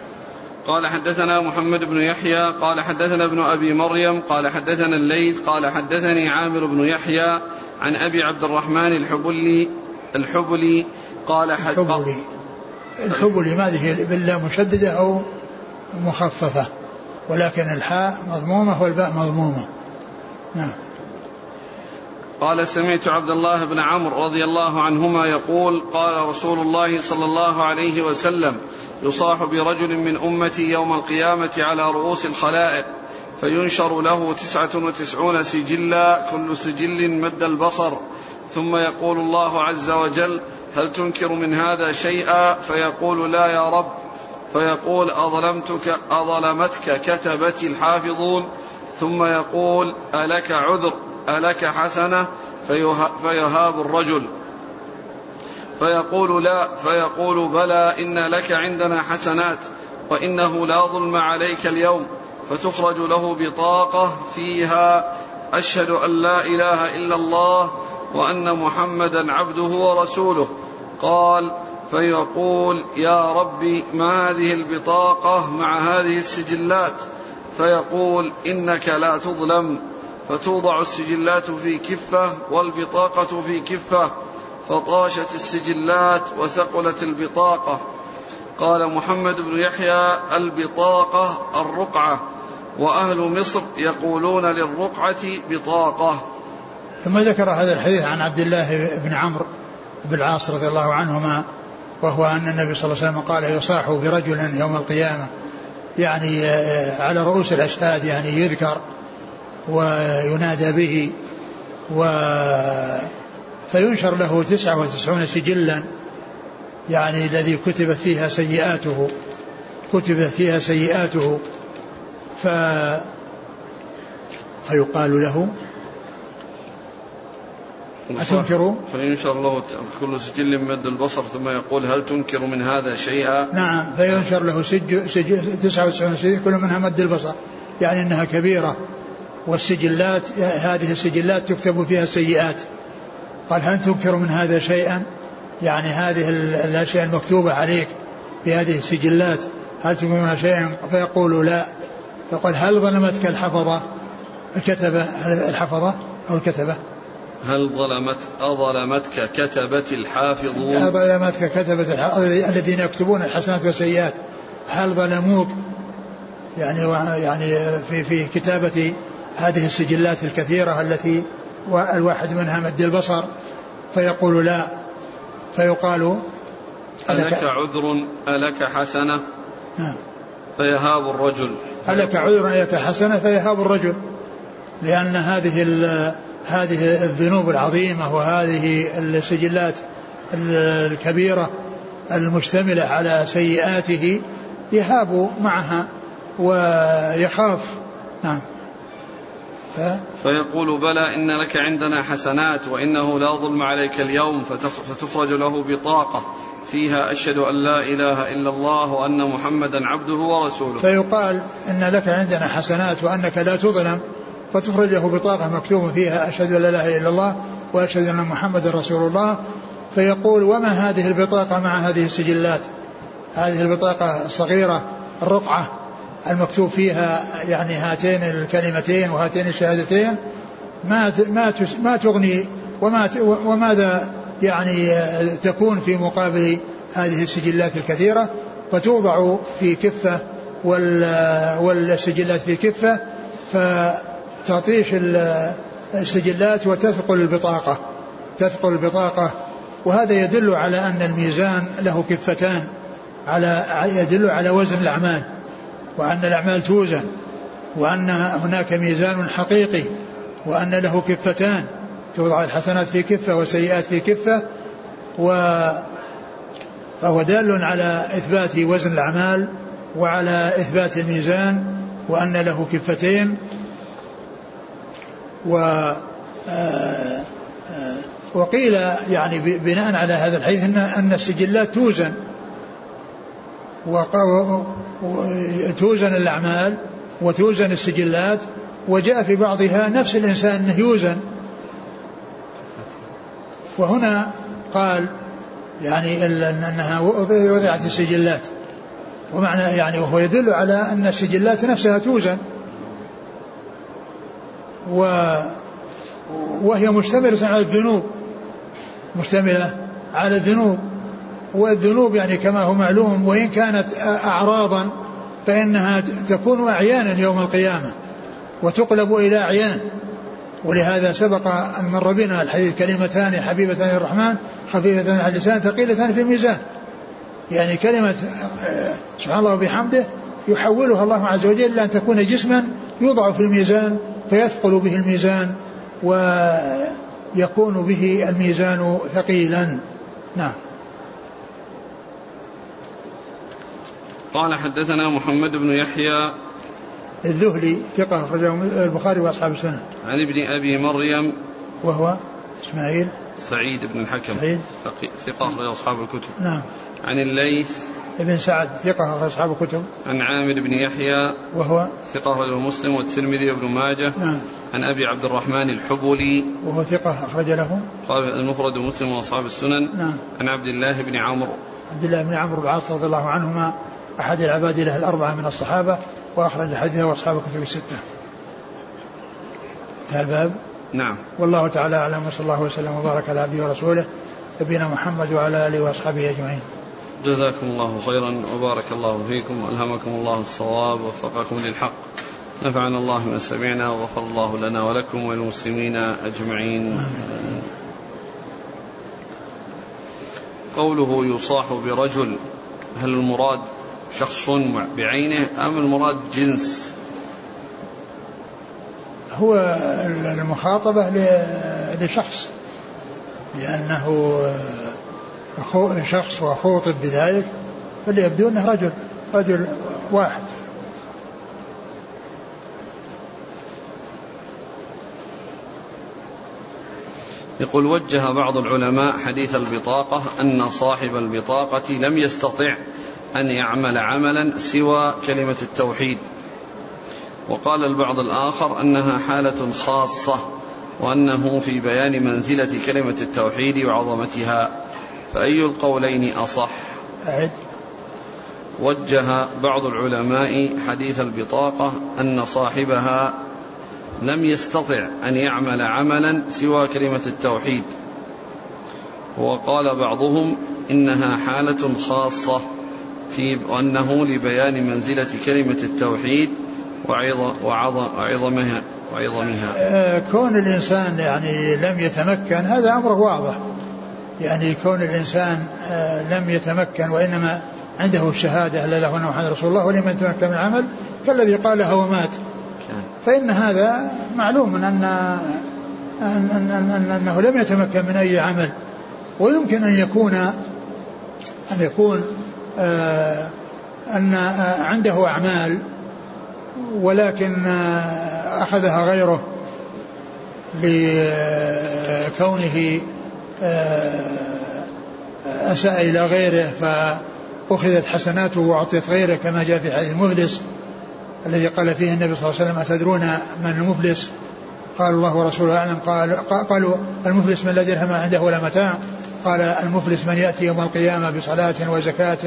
قال حدثنا محمد بن يحيى قال حدثنا ابن أبي مريم قال حدثنا الليث قال حدثني عامر بن يحيى عن أبي عبد الرحمن الحبلي الحبلي قال الحبلي. الحبلي ما هي بالله مشددة أو مخففة ولكن الحاء مضمومة والباء مضمومة. نعم. قال سمعت عبد الله بن عمرو رضي الله عنهما يقول قال رسول الله صلى الله عليه وسلم يصاح برجل من أمتي يوم القيامة على رؤوس الخلائق فينشر له تسعة وتسعون سجلا كل سجل مد البصر. ثم يقول الله عز وجل هل تنكر من هذا شيئا؟ فيقول لا يا رب. فيقول أظلمتك أظلمتك كتبتي الحافظون. ثم يقول ألك عذر ألك حسنة؟ فيهاب الرجل. فيقول لا فيقول بلى إن لك عندنا حسنات وإنه لا ظلم عليك اليوم. فتخرج له بطاقة فيها أشهد أن لا إله إلا الله وأن محمدا عبده ورسوله. قال فيقول يا ربي ما هذه البطاقة مع هذه السجلات؟ فيقول إنك لا تظلم. فتوضع السجلات في كفة والبطاقة في كفة. فطاشت السجلات وثقلت البطاقة. قال محمد بن يحيى البطاقة الرقعة. وأهل مصر يقولون للرقعة بطاقة. ثم ذكر هذا الحديث عن عبد الله بن عمرو بن العاص رضي الله عنهما وهو أن النبي صلى الله عليه وسلم قال يصاح برجل يوم القيامة يعني آه، على رؤوس الأشهاد يعني يذكر وينادى به و فينشر له تسعة وتسعون سجلا يعني الذي كتبت فيها سيئاته كتبت فيها سيئاته ف فيقال له أتنكر فينشر له كل سجل مد البصر ثم يقول هل تنكر من هذا شيئا؟ نعم فينشر له سجل, سجل 99 سجل كل منها مد البصر يعني أنها كبيرة. والسجلات هذه السجلات تكتب فيها السيئات. قال هل تنكر من هذا شيئا؟ يعني هذه الأشياء المكتوبة عليك في هذه السجلات. هل تنكر منها شيئا؟ فيقول لا. فقال هل ظلمتك الحفظة؟ الكتبة الحفظة أو الكتبة؟ هل ظلمت أظلمتك كتبة الحافظون؟ أظلمتك كتبة الذين يكتبون الحسنات والسيئات؟ هل ظلموك؟ يعني يعني في في كتابة هذه السجلات الكثيرة التي الواحد منها مد البصر فيقول لا. فيقال ألك عذر ألك حسنة؟ نعم. فيهاب الرجل. ألك عذر ألك حسنة فيهاب الرجل. لأن هذه هذه الذنوب العظيمة وهذه السجلات الكبيرة المشتملة على سيئاته يهاب معها ويخاف. نعم. ف... فيقول بلى إن لك عندنا حسنات وإنه لا ظلم عليك اليوم فتخرج له بطاقة فيها أشهد أن لا إله إلا الله وأن محمدا عبده ورسوله. فيقال إن لك عندنا حسنات وأنك لا تظلم. فتخرج له بطاقة مكتوب فيها أشهد أن لا إله إلا الله وأشهد أن محمدا رسول الله فيقول وما هذه البطاقة مع هذه السجلات؟ هذه البطاقة الصغيرة الرقعة المكتوب فيها يعني هاتين الكلمتين وهاتين الشهادتين ما ما ما تغني وما وماذا يعني تكون في مقابل هذه السجلات الكثيرة؟ فتوضع في كفة والسجلات في كفة فتطيش السجلات وتثقل البطاقة تثقل البطاقة. وهذا يدل على أن الميزان له كفتان على يدل على وزن الأعمال وأن الأعمال توزن وأن هناك ميزان حقيقي وأن له كفتان. توضع الحسنات في كفة والسيئات في كفة و فهو دال على إثبات وزن الأعمال وعلى إثبات الميزان وأن له كفتين. و آه، آه، وقيل يعني بناء على هذا الحديث ان أن السجلات توزن. وتوزن الأعمال وتوزن السجلات وجاء في بعضها نفس الإنسان إنه يوزن. وهنا قال يعني إنها وضعت السجلات. ومعنى يعني وهو يدل على أن السجلات نفسها توزن. و وهي مشتملة على الذنوب. مشتملة على الذنوب. والذنوب يعني كما هو معلوم وإن كانت أعراضا فإنها تكون أعيانا يوم القيامة وتقلب إلى أعيان. ولهذا سبق أن مر بنا الحديث كلمتان حبيبتان الرحمن خفيفتان على اللسان ثقيلتان في الميزان. يعني كلمة آه، سبحان الله وبحمده يحولها الله عز وجل إلى أن تكون جسما يوضع في الميزان فيثقل به الميزان ويكون به الميزان ثقيلا نعم قال حدثنا محمد بن يحيى الذهلي ثقة أخرجه البخاري وأصحاب السنة. عن ابن أبي مريم وهو إسماعيل سعيد بن الحكم سعيد ثقة أصحاب الكتب. نعم. عن الليث ابن سعد ثقة أخرج أصحاب الكتب. عن عامر بن يحيى وهو ثقة أخرجه مسلم والترمذي وابن ماجه. نعم. عن أبي عبد الرحمن الحبلي وهو ثقة أخرج له. قال المفرد مسلم وأصحاب السنن. نعم. عن عبد الله بن عمرو. عبد الله بن عمرو بن العاص رضي الله عنهما أحد العباد له الأربعة من الصحابة وأخرج حديثه وأصحاب الكتب الستة. هذا الباب نعم والله تعالى أعلم وصلى الله وسلم وبارك على عبده ورسوله نبينا محمد وعلى آله وأصحابه أجمعين. جزاكم الله خيرا وبارك الله فيكم وألهمكم الله الصواب ووفقكم للحق. نفعنا الله ما سمعنا وغفر الله لنا ولكم وللمسلمين أجمعين. قوله يصاح برجل هل المراد شخص بعينه أم المراد جنس؟ هو المخاطبة لشخص لأنه شخص وخوطب بذلك فليبدو أنه رجل رجل واحد. يقول وجه بعض العلماء حديث البطاقة أن صاحب البطاقة لم يستطع أن يعمل عملا سوى كلمة التوحيد. وقال البعض الآخر أنها حالة خاصة وأنه في بيان منزلة كلمة التوحيد وعظمتها. فأي القولين أصح؟ أعد. وجه بعض العلماء حديث البطاقة أن صاحبها لم يستطع أن يعمل عملا سوى كلمة التوحيد. وقال بعضهم إنها حالة خاصة في أنه لبيان منزلة كلمة التوحيد وعظمها وعظمها. آه، كون الإنسان يعني لم يتمكن هذا أمر واضح. يعني كون الإنسان آه، لم يتمكن وإنما عنده الشهادة لا إله إلا محمد رسول الله ولم يتمكن من العمل كالذي قالها ومات. فإن هذا معلوم أن أن أن أن أنه لم يتمكن من أي عمل. ويمكن أن يكون أن يكون آه، أن عنده أعمال ولكن آه، أخذها غيره لكونه آه، أساء إلى غيره فأخذت حسناته وأعطيت غيره كما جاء في حديث المفلس الذي قال فيه النبي صلى الله عليه وسلم أتدرون من المفلس؟ قال الله ورسوله أعلم. قال قالوا المفلس من لا درهم عنده ولا متاع؟ قال المفلس من يأتي يوم القيامة بصلاة وزكاة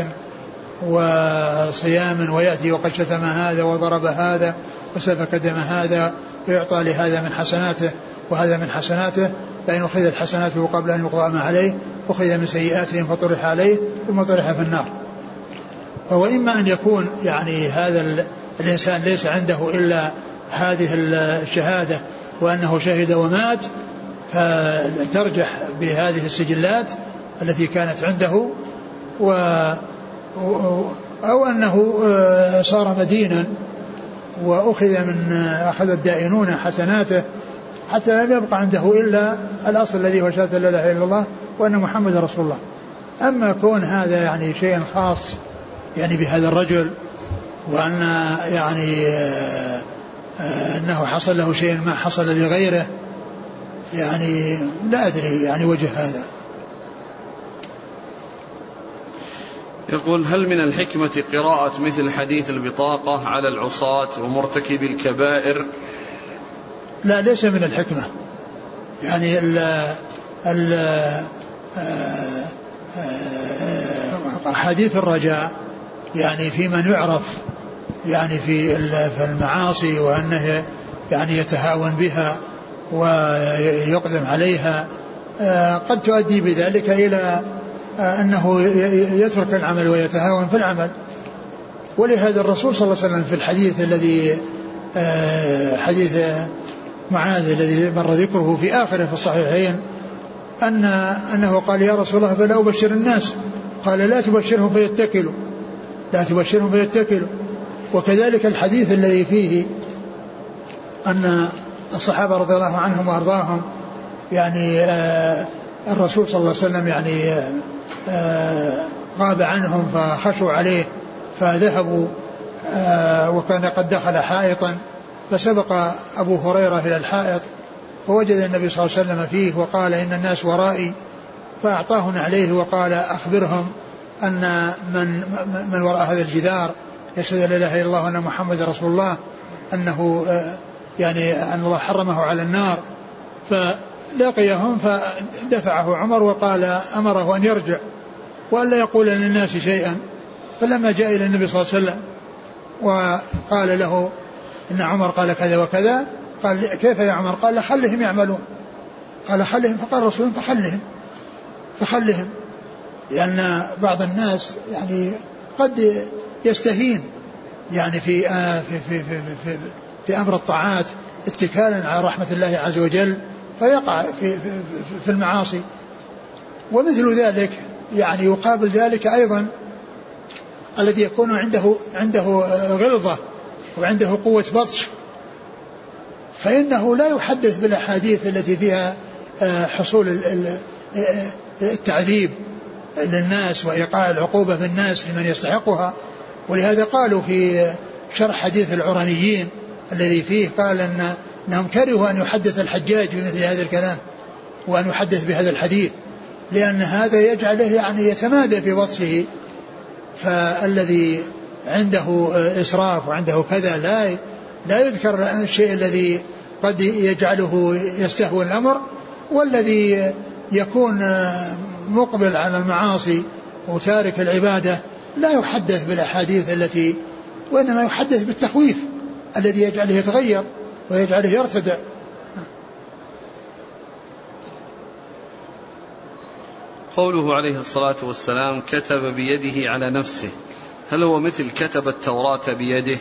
وصيام ويأتي وقد شتم هذا وضرب هذا وسفك دم هذا ويعطى لهذا من حسناته وهذا من حسناته فإن أخذت حسناته قبل أن يقضى ما عليه أخذ من سيئاتهم فطرح عليه ثم طرح في النار. فهو إما أن يكون يعني هذا الإنسان ليس عنده إلا هذه الشهادة وأنه شهد ومات فترجح بهذه السجلات التي كانت عنده و أو أنه آه، صار مدينا وأخذ من آه، أخذ الدائنون حسناته حتى لم يبقى عنده إلا الأصل الذي هو شهادة لا إله إلا الله وأن محمد رسول الله. أما كون هذا يعني شيء خاص يعني بهذا الرجل وأن يعني آه، أنه حصل له شيء ما حصل لغيره يعني لا أدري يعني وجه هذا. يقول هل من الحكمة قراءة مثل حديث البطاقة على العصاة ومرتكب الكبائر؟ لا ليس من الحكمة. يعني ال ال آه، آه، حديث الرجاء يعني في من يعرف يعني في المعاصي وأنه يعني يتهاون بها ويقدم عليها آه، قد تؤدي بذلك إلى آه، أنه يترك العمل ويتهاون في العمل. ولهذا الرسول صلى الله عليه وسلم في الحديث الذي آه، حديث معاذ الذي مر ذكره في آخره في الصحيحين أن أنه قال يا رسول الله فلا أبشر الناس. قال لا تبشرهم فيتكلوا. لا تبشرهم فيتكلوا. وكذلك الحديث الذي فيه أن الصحابة رضي الله عنهم وأرضاهم يعني آه، الرسول صلى الله عليه وسلم يعني آه، غاب عنهم فخشوا عليه فذهبوا آه، وكان قد دخل حائطا فسبق أبو هريرة إلى الحائط فوجد النبي صلى الله عليه وسلم فيه وقال إن الناس ورائي فأعطاه عليه وقال أخبرهم أن من من وراء هذا الجدار يشهد لا إله إلا الله وأن محمد رسول الله أنه آه، يعني أن الله حرمه على النار. فلقيهم فدفعه عمر وقال أمره أن يرجع. وألا يقول للناس شيئا. فلما جاء إلى النبي صلى الله عليه وسلم وقال له إن عمر قال كذا وكذا قال كيف يا عمر؟ قال خلهم يعملون. قال خلهم فقال الرسول فخلهم فخلهم. لأن بعض الناس يعني قد يستهين يعني في آه في في في, في, في أمر الطاعات اتكالا على رحمة الله عز وجل فيقع في في, في المعاصي. ومثل ذلك يعني يقابل ذلك أيضا الذي يكون عنده عنده غلظة وعنده قوة بطش. فإنه لا يحدث بالأحاديث التي فيها آه، حصول التعذيب للناس وإيقاع العقوبة بالناس لمن يستحقها. ولهذا قالوا في شرح حديث العرانيين الذي فيه قال إن إنهم كرهوا أن يحدث الحجاج بمثل هذا الكلام وأن يحدث بهذا الحديث. لأن هذا يجعله يعني يتمادى في بطشه فالذي عنده إسراف وعنده كذا لا لا يذكر الشيء الذي قد يجعله يستهوى الأمر والذي يكون مقبل على المعاصي وتارك العبادة لا يحدث بالأحاديث التي وإنما يحدث بالتخويف الذي يجعله يتغير ويجعله يرتدع. قوله عليه الصلاة والسلام كتب بيده على نفسه. هل هو مثل كتب التوراة بيده؟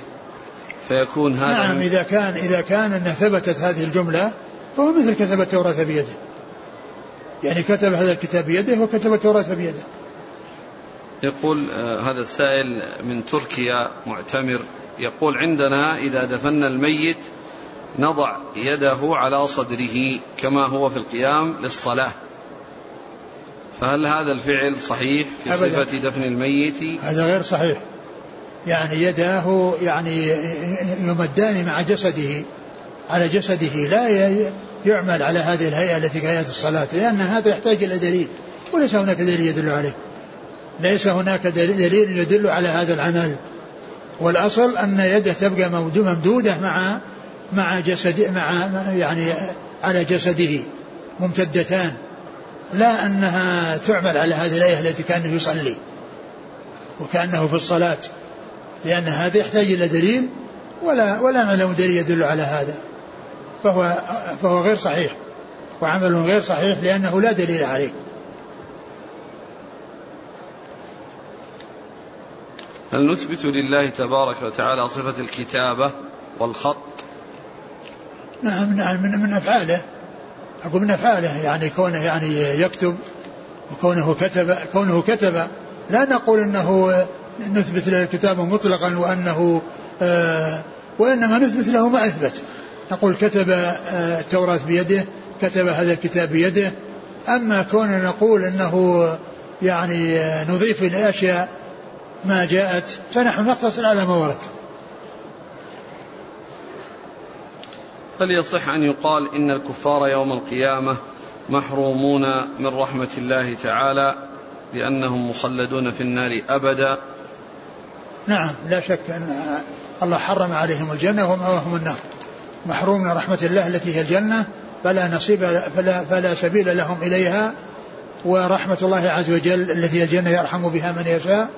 فيكون هذا نعم إذا كان إذا كان أنه ثبتت هذه الجملة فهو مثل كتب التوراة بيده. يعني كتب هذا الكتاب بيده وكتب التوراة بيده. يقول آه هذا السائل من تركيا معتمر يقول عندنا إذا دفنا الميت نضع يده على صدره كما هو في القيام للصلاة. فهل هذا الفعل صحيح في أبدا. صفة دفن الميت؟ هذا غير صحيح. يعني يداه يعني يمدان مع جسده على جسده لا يعمل على هذه الهيئة التي كهيئة الصلاة لأن هذا يحتاج إلى دليل وليس هناك دليل يدل عليه. ليس هناك دليل يدل على هذا العمل. والأصل أن يده تبقى ممدودة مع مع جسد مع يعني على جسده ممتدتان. لا أنها تعمل على هذه الآية التي كان يصلي وكأنه في الصلاة لأن هذا يحتاج إلى دليل ولا ولا نعلم دليل يدل على هذا. فهو فهو غير صحيح وعمل غير صحيح لأنه لا دليل عليه. هل نثبت لله تبارك وتعالى صفة الكتابة والخط؟ نعم نعم من, من أفعاله. أقول من أفعاله يعني كونه يعني يكتب وكونه كتب كونه كتب. لا نقول أنه نثبت له الكتابة مطلقا وأنه آه وإنما نثبت له ما أثبت. نقول كتب آه التوراة بيده كتب هذا الكتاب بيده. أما كون نقول أنه يعني نضيف إلى أشياء ما جاءت فنحن نقتصر على ما ورد. هل يصح أن يقال إن الكفار يوم القيامة محرومون من رحمة الله تعالى لأنهم مخلدون في النار أبدا. نعم لا شك أن الله حرم عليهم الجنة ومأواهم النار. محروم من رحمة الله التي هي الجنة فلا نصيب فلا, فلا سبيل لهم إليها. ورحمة الله عز وجل التي هي الجنة يرحم بها من يشاء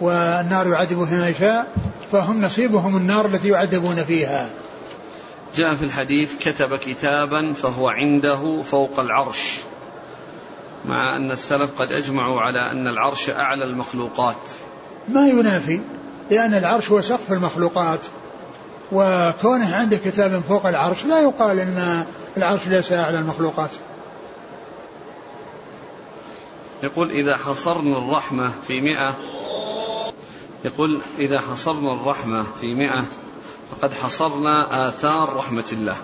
والنار يعذب من يشاء فهم نصيبهم النار التي يعذبون فيها. جاء في الحديث كتب كتابا فهو عنده فوق العرش مع أن السلف قد أجمعوا على أن العرش أعلى المخلوقات. ما ينافي لأن العرش هو سقف المخلوقات وكونه عنده كتاب فوق العرش لا يقال أن العرش ليس أعلى المخلوقات. يقول إذا حصرنا الرحمة في مئة يقول إذا حصرنا الرحمة في مئة فقد حصرنا آثار رحمة الله.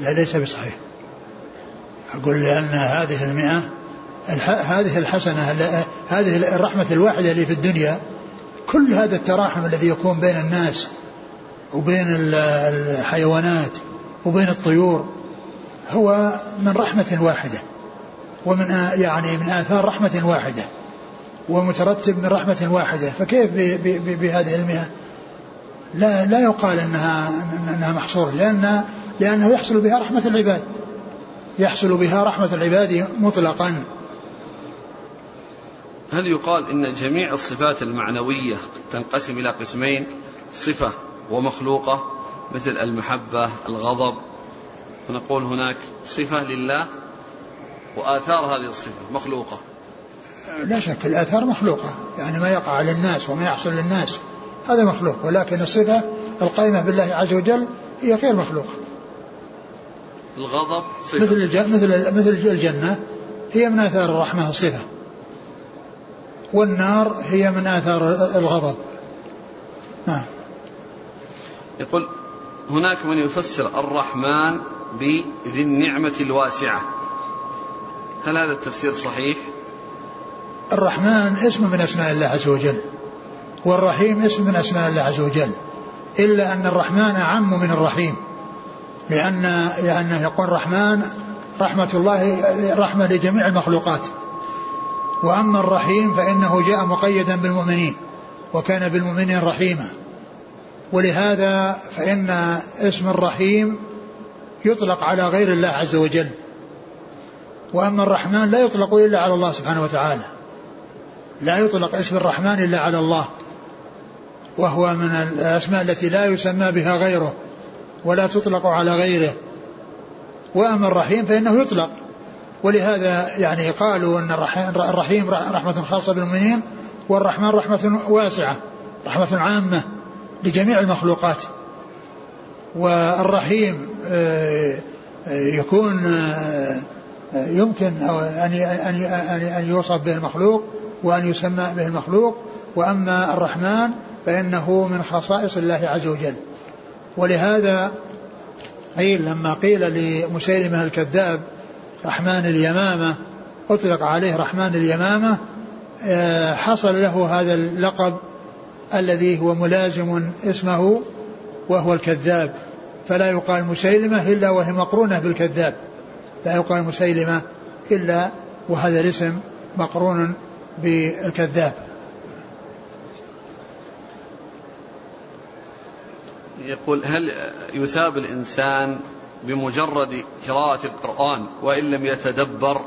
لا ليس بصحيح. أقول لأن هذه المئة هذه الحسنة هذه الرحمة الواحدة اللي في الدنيا كل هذا التراحم الذي يكون بين الناس وبين الحيوانات وبين الطيور هو من رحمة واحدة ومن يعني من آثار رحمة واحدة ومترتب من رحمة واحدة. فكيف بهذه المئة؟ لا لا يقال إنها إنها محصورة لأن لأنه يحصل بها رحمة العباد. يحصل بها رحمة العباد مطلقا. هل يقال إن جميع الصفات المعنوية تنقسم إلى قسمين؟ صفة ومخلوقة مثل المحبة الغضب. ونقول هناك صفة لله وآثار هذه الصفة مخلوقة. لا شك الآثار مخلوقة. يعني ما يقع للناس وما يحصل للناس. هذا مخلوق ولكن الصفة القائمة بالله عز وجل هي غير مخلوقة. الغضب صفة. مثل الجنة مثل مثل الجنة هي من آثار الرحمة الصفة والنار هي من آثار الغضب. نعم. يقول هناك من يفسر الرحمن بذي النعمة الواسعة. هل هذا التفسير صحيح؟ الرحمن اسم من أسماء الله عز وجل. والرحيم اسم من أسماء الله عز وجل إلا أن الرحمن أعم من الرحيم لأن لأنه يقول الرحمن رحمة الله رحمة لجميع المخلوقات. وأما الرحيم فإنه جاء مقيدا بالمؤمنين وكان بالمؤمنين رحيما. ولهذا فإن اسم الرحيم يطلق على غير الله عز وجل. وأما الرحمن لا يطلق إلا على الله سبحانه وتعالى. لا يطلق اسم الرحمن إلا على الله. وهو من الأسماء التي لا يسمى بها غيره ولا تطلق على غيره. وأما الرحيم فإنه يطلق. ولهذا يعني قالوا أن الرحيم رحمة خاصة بالمؤمنين والرحمن رحمة واسعة رحمة عامة لجميع المخلوقات. والرحيم آه، آه، يكون آه، يمكن أن أن يوصف به المخلوق وأن يسمى به المخلوق. وأما الرحمن فإنه من خصائص الله عز وجل. ولهذا قيل لما قيل لمسيلمة الكذاب رحمن اليمامة أطلق عليه رحمن اليمامة حصل له هذا اللقب الذي هو ملازم اسمه وهو الكذاب. فلا يقال مسيلمة إلا وهي مقرونة بالكذاب. لا يقال مسيلمة إلا وهذا الاسم مقرون بالكذاب. يقول هل يثاب الإنسان بمجرد قراءة القرآن وإن لم يتدبر؟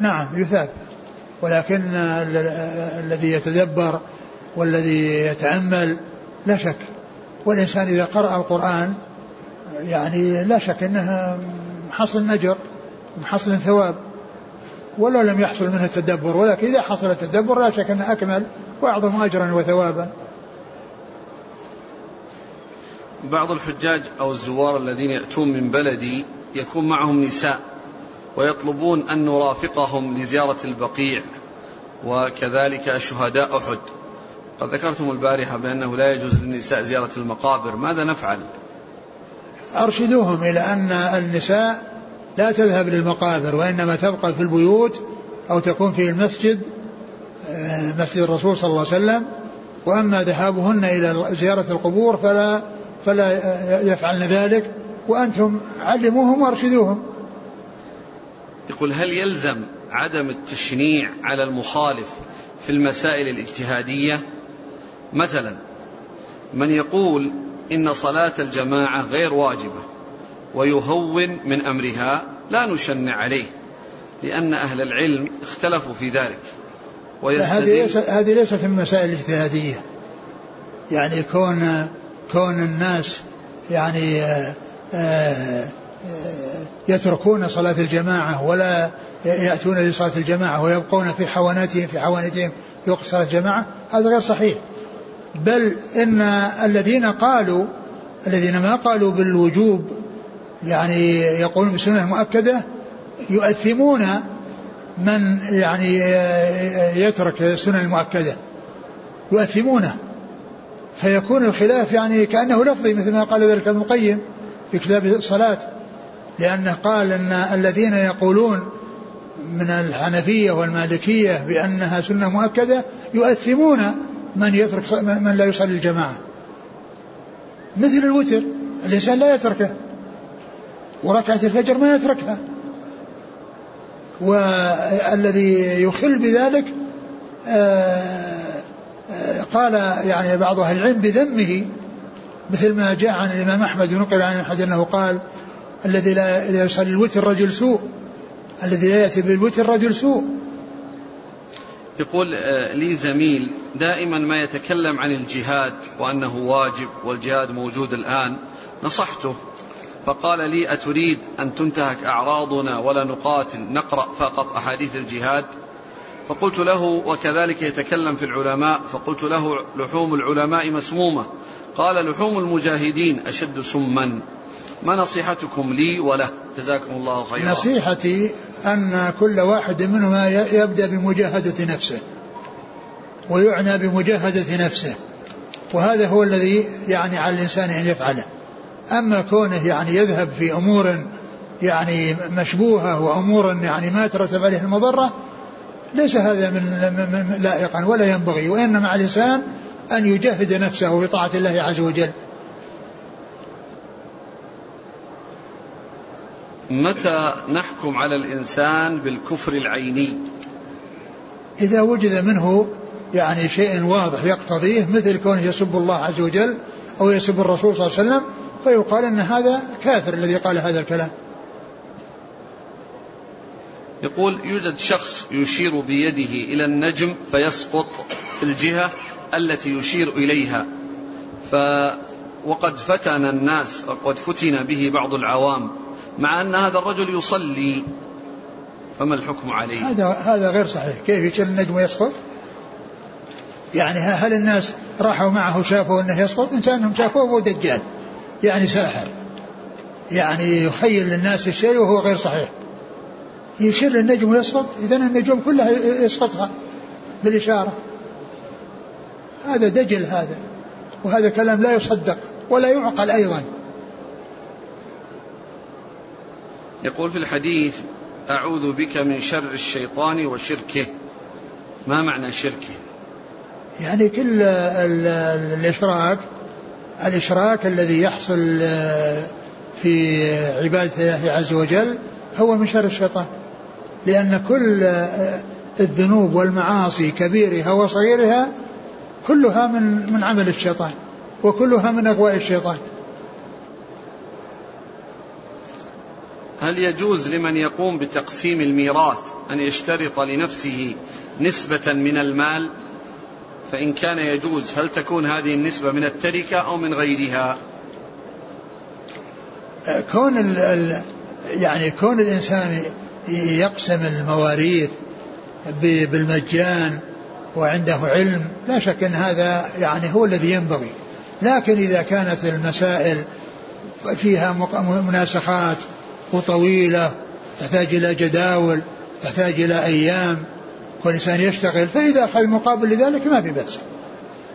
نعم يثاب. ولكن الذي يتدبر والذي يتأمل لا شك. والإنسان إذا قرأ القرآن يعني لا شك أنه حصل أجر حصل ثواب. ولو لم يحصل منه التدبر ولكن إذا حصل التدبر لا شك أنه أكمل وأعظم أجرا وثوابا. بعض الحجاج أو الزوار الذين يأتون من بلدي يكون معهم نساء ويطلبون أن نرافقهم لزيارة البقيع وكذلك شهداء أحد. قد ذكرتم البارحة بأنه لا يجوز للنساء زيارة المقابر. ماذا نفعل؟ أرشدوهم إلى أن النساء لا تذهب للمقابر وإنما تبقى في البيوت أو تكون في المسجد آه، مسجد الرسول صلى الله عليه وسلم. وأما ذهابهن إلى زيارة القبور فلا فلا يفعلن ذلك وأنتم علموهم وأرشدوهم. يقول هل يلزم عدم التشنيع على المخالف في المسائل الاجتهادية؟ مثلا من يقول إن صلاة الجماعة غير واجبة ويهون من أمرها لا نشنع عليه لأن أهل العلم اختلفوا في ذلك. هذه هذه ليست من المسائل الاجتهادية. يعني كون كون الناس يعني آه، آآ آه، يتركون صلاة الجماعة ولا يأتون لصلاة الجماعة ويبقون في حواناتهم في حوانتهم في وقت صلاة الجماعة هذا غير صحيح. بل إن الذين قالوا الذين ما قالوا بالوجوب يعني يقولون بالسنة المؤكدة يؤثمون من يعني يترك السنة المؤكدة يؤثمونه فيكون الخلاف يعني كأنه لفظي مثل ما قال ذلك ابن القيم في كتاب الصلاة لأنه قال أن الذين يقولون من الحنفية والمالكية بأنها سنة مؤكدة يؤثمون من يترك من لا يصلي الجماعة. مثل الوتر الإنسان لا يتركه وركعة الفجر ما يتركها. والذي يخل بذلك آه، قال يعني بعض أهل العلم بذمه مثل ما جاء عن الإمام أحمد ونقل عن أحد أنه قال الذي لا يصلي الوتر رجل سوء الذي لا يأتي بالوتر رجل سوء. يقول آه، لي زميل دائما ما يتكلم عن الجهاد وأنه واجب والجهاد موجود الآن نصحته فقال لي أتريد أن تنتهك أعراضنا ولا نقاتل نقرأ فقط أحاديث الجهاد؟ فقلت له وكذلك يتكلم في العلماء فقلت له لحوم العلماء مسمومة. قال لحوم المجاهدين أشد سما. ما نصيحتكم لي وله؟ جزاكم الله خيرا. نصيحتي أن كل واحد منهما يبدأ بمجاهدة نفسه ويعنى بمجاهدة نفسه وهذا هو الذي يعني على الإنسان أن يفعله. أما كونه يعني يذهب في أمور يعني مشبوهة وأمور يعني ما ترتب عليه المضرة ليس هذا من لائقا ولا ينبغي وإنما على الإنسان أن يجاهد نفسه بطاعة الله عز وجل. متى نحكم على الإنسان بالكفر العيني؟ إذا وجد منه يعني شيء واضح يقتضيه مثل كونه يسب الله عز وجل أو يسب الرسول صلى الله عليه وسلم فيقال أن هذا كافر الذي قال هذا الكلام. يقول يوجد شخص يشير بيده إلى النجم فيسقط في الجهة التي يشير إليها. ف وقد فتن الناس وقد فتن به بعض العوام مع أن هذا الرجل يصلي. فما الحكم عليه؟ هذا هذا غير صحيح. كيف يشيل النجم ويسقط؟ يعني هل الناس راحوا معه شافوا أنه يسقط؟ إنسانهم شافوه هو دجال. يعني ساحر. يعني يخيل للناس الشيء وهو غير صحيح. يشير النجم ويسقط اذا النجوم كلها يسقطها بالإشارة. هذا دجل هذا وهذا كلام لا يصدق ولا يعقل أيضا. يقول في الحديث أعوذ بك من شر الشيطان وشركه. ما معنى شركه؟ يعني كل الإشراك الإشراك الذي يحصل في عبادة الله عز وجل هو من شر الشيطان. لأن كل الذنوب والمعاصي كبيرها وصغيرها كلها من من عمل الشيطان وكلها من أغواء الشيطان. هل يجوز لمن يقوم بتقسيم الميراث أن يشترط لنفسه نسبة من المال؟ فإن كان يجوز هل تكون هذه النسبة من التركة أو من غيرها؟ كون ال ال يعني كون الإنسان يقسم المواريث بالمجان وعنده علم لا شك أن هذا يعني هو الذي ينبغي. لكن إذا كانت المسائل فيها مناسخات وطويلة تحتاج إلى جداول تحتاج إلى أيام كل إنسان يشتغل فإذا أخذ مقابل لذلك ما في بأس.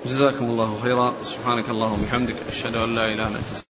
جزاكم الله خيرا. سبحانك اللهم وبحمدك أشهد أن لا إله إلا أنت.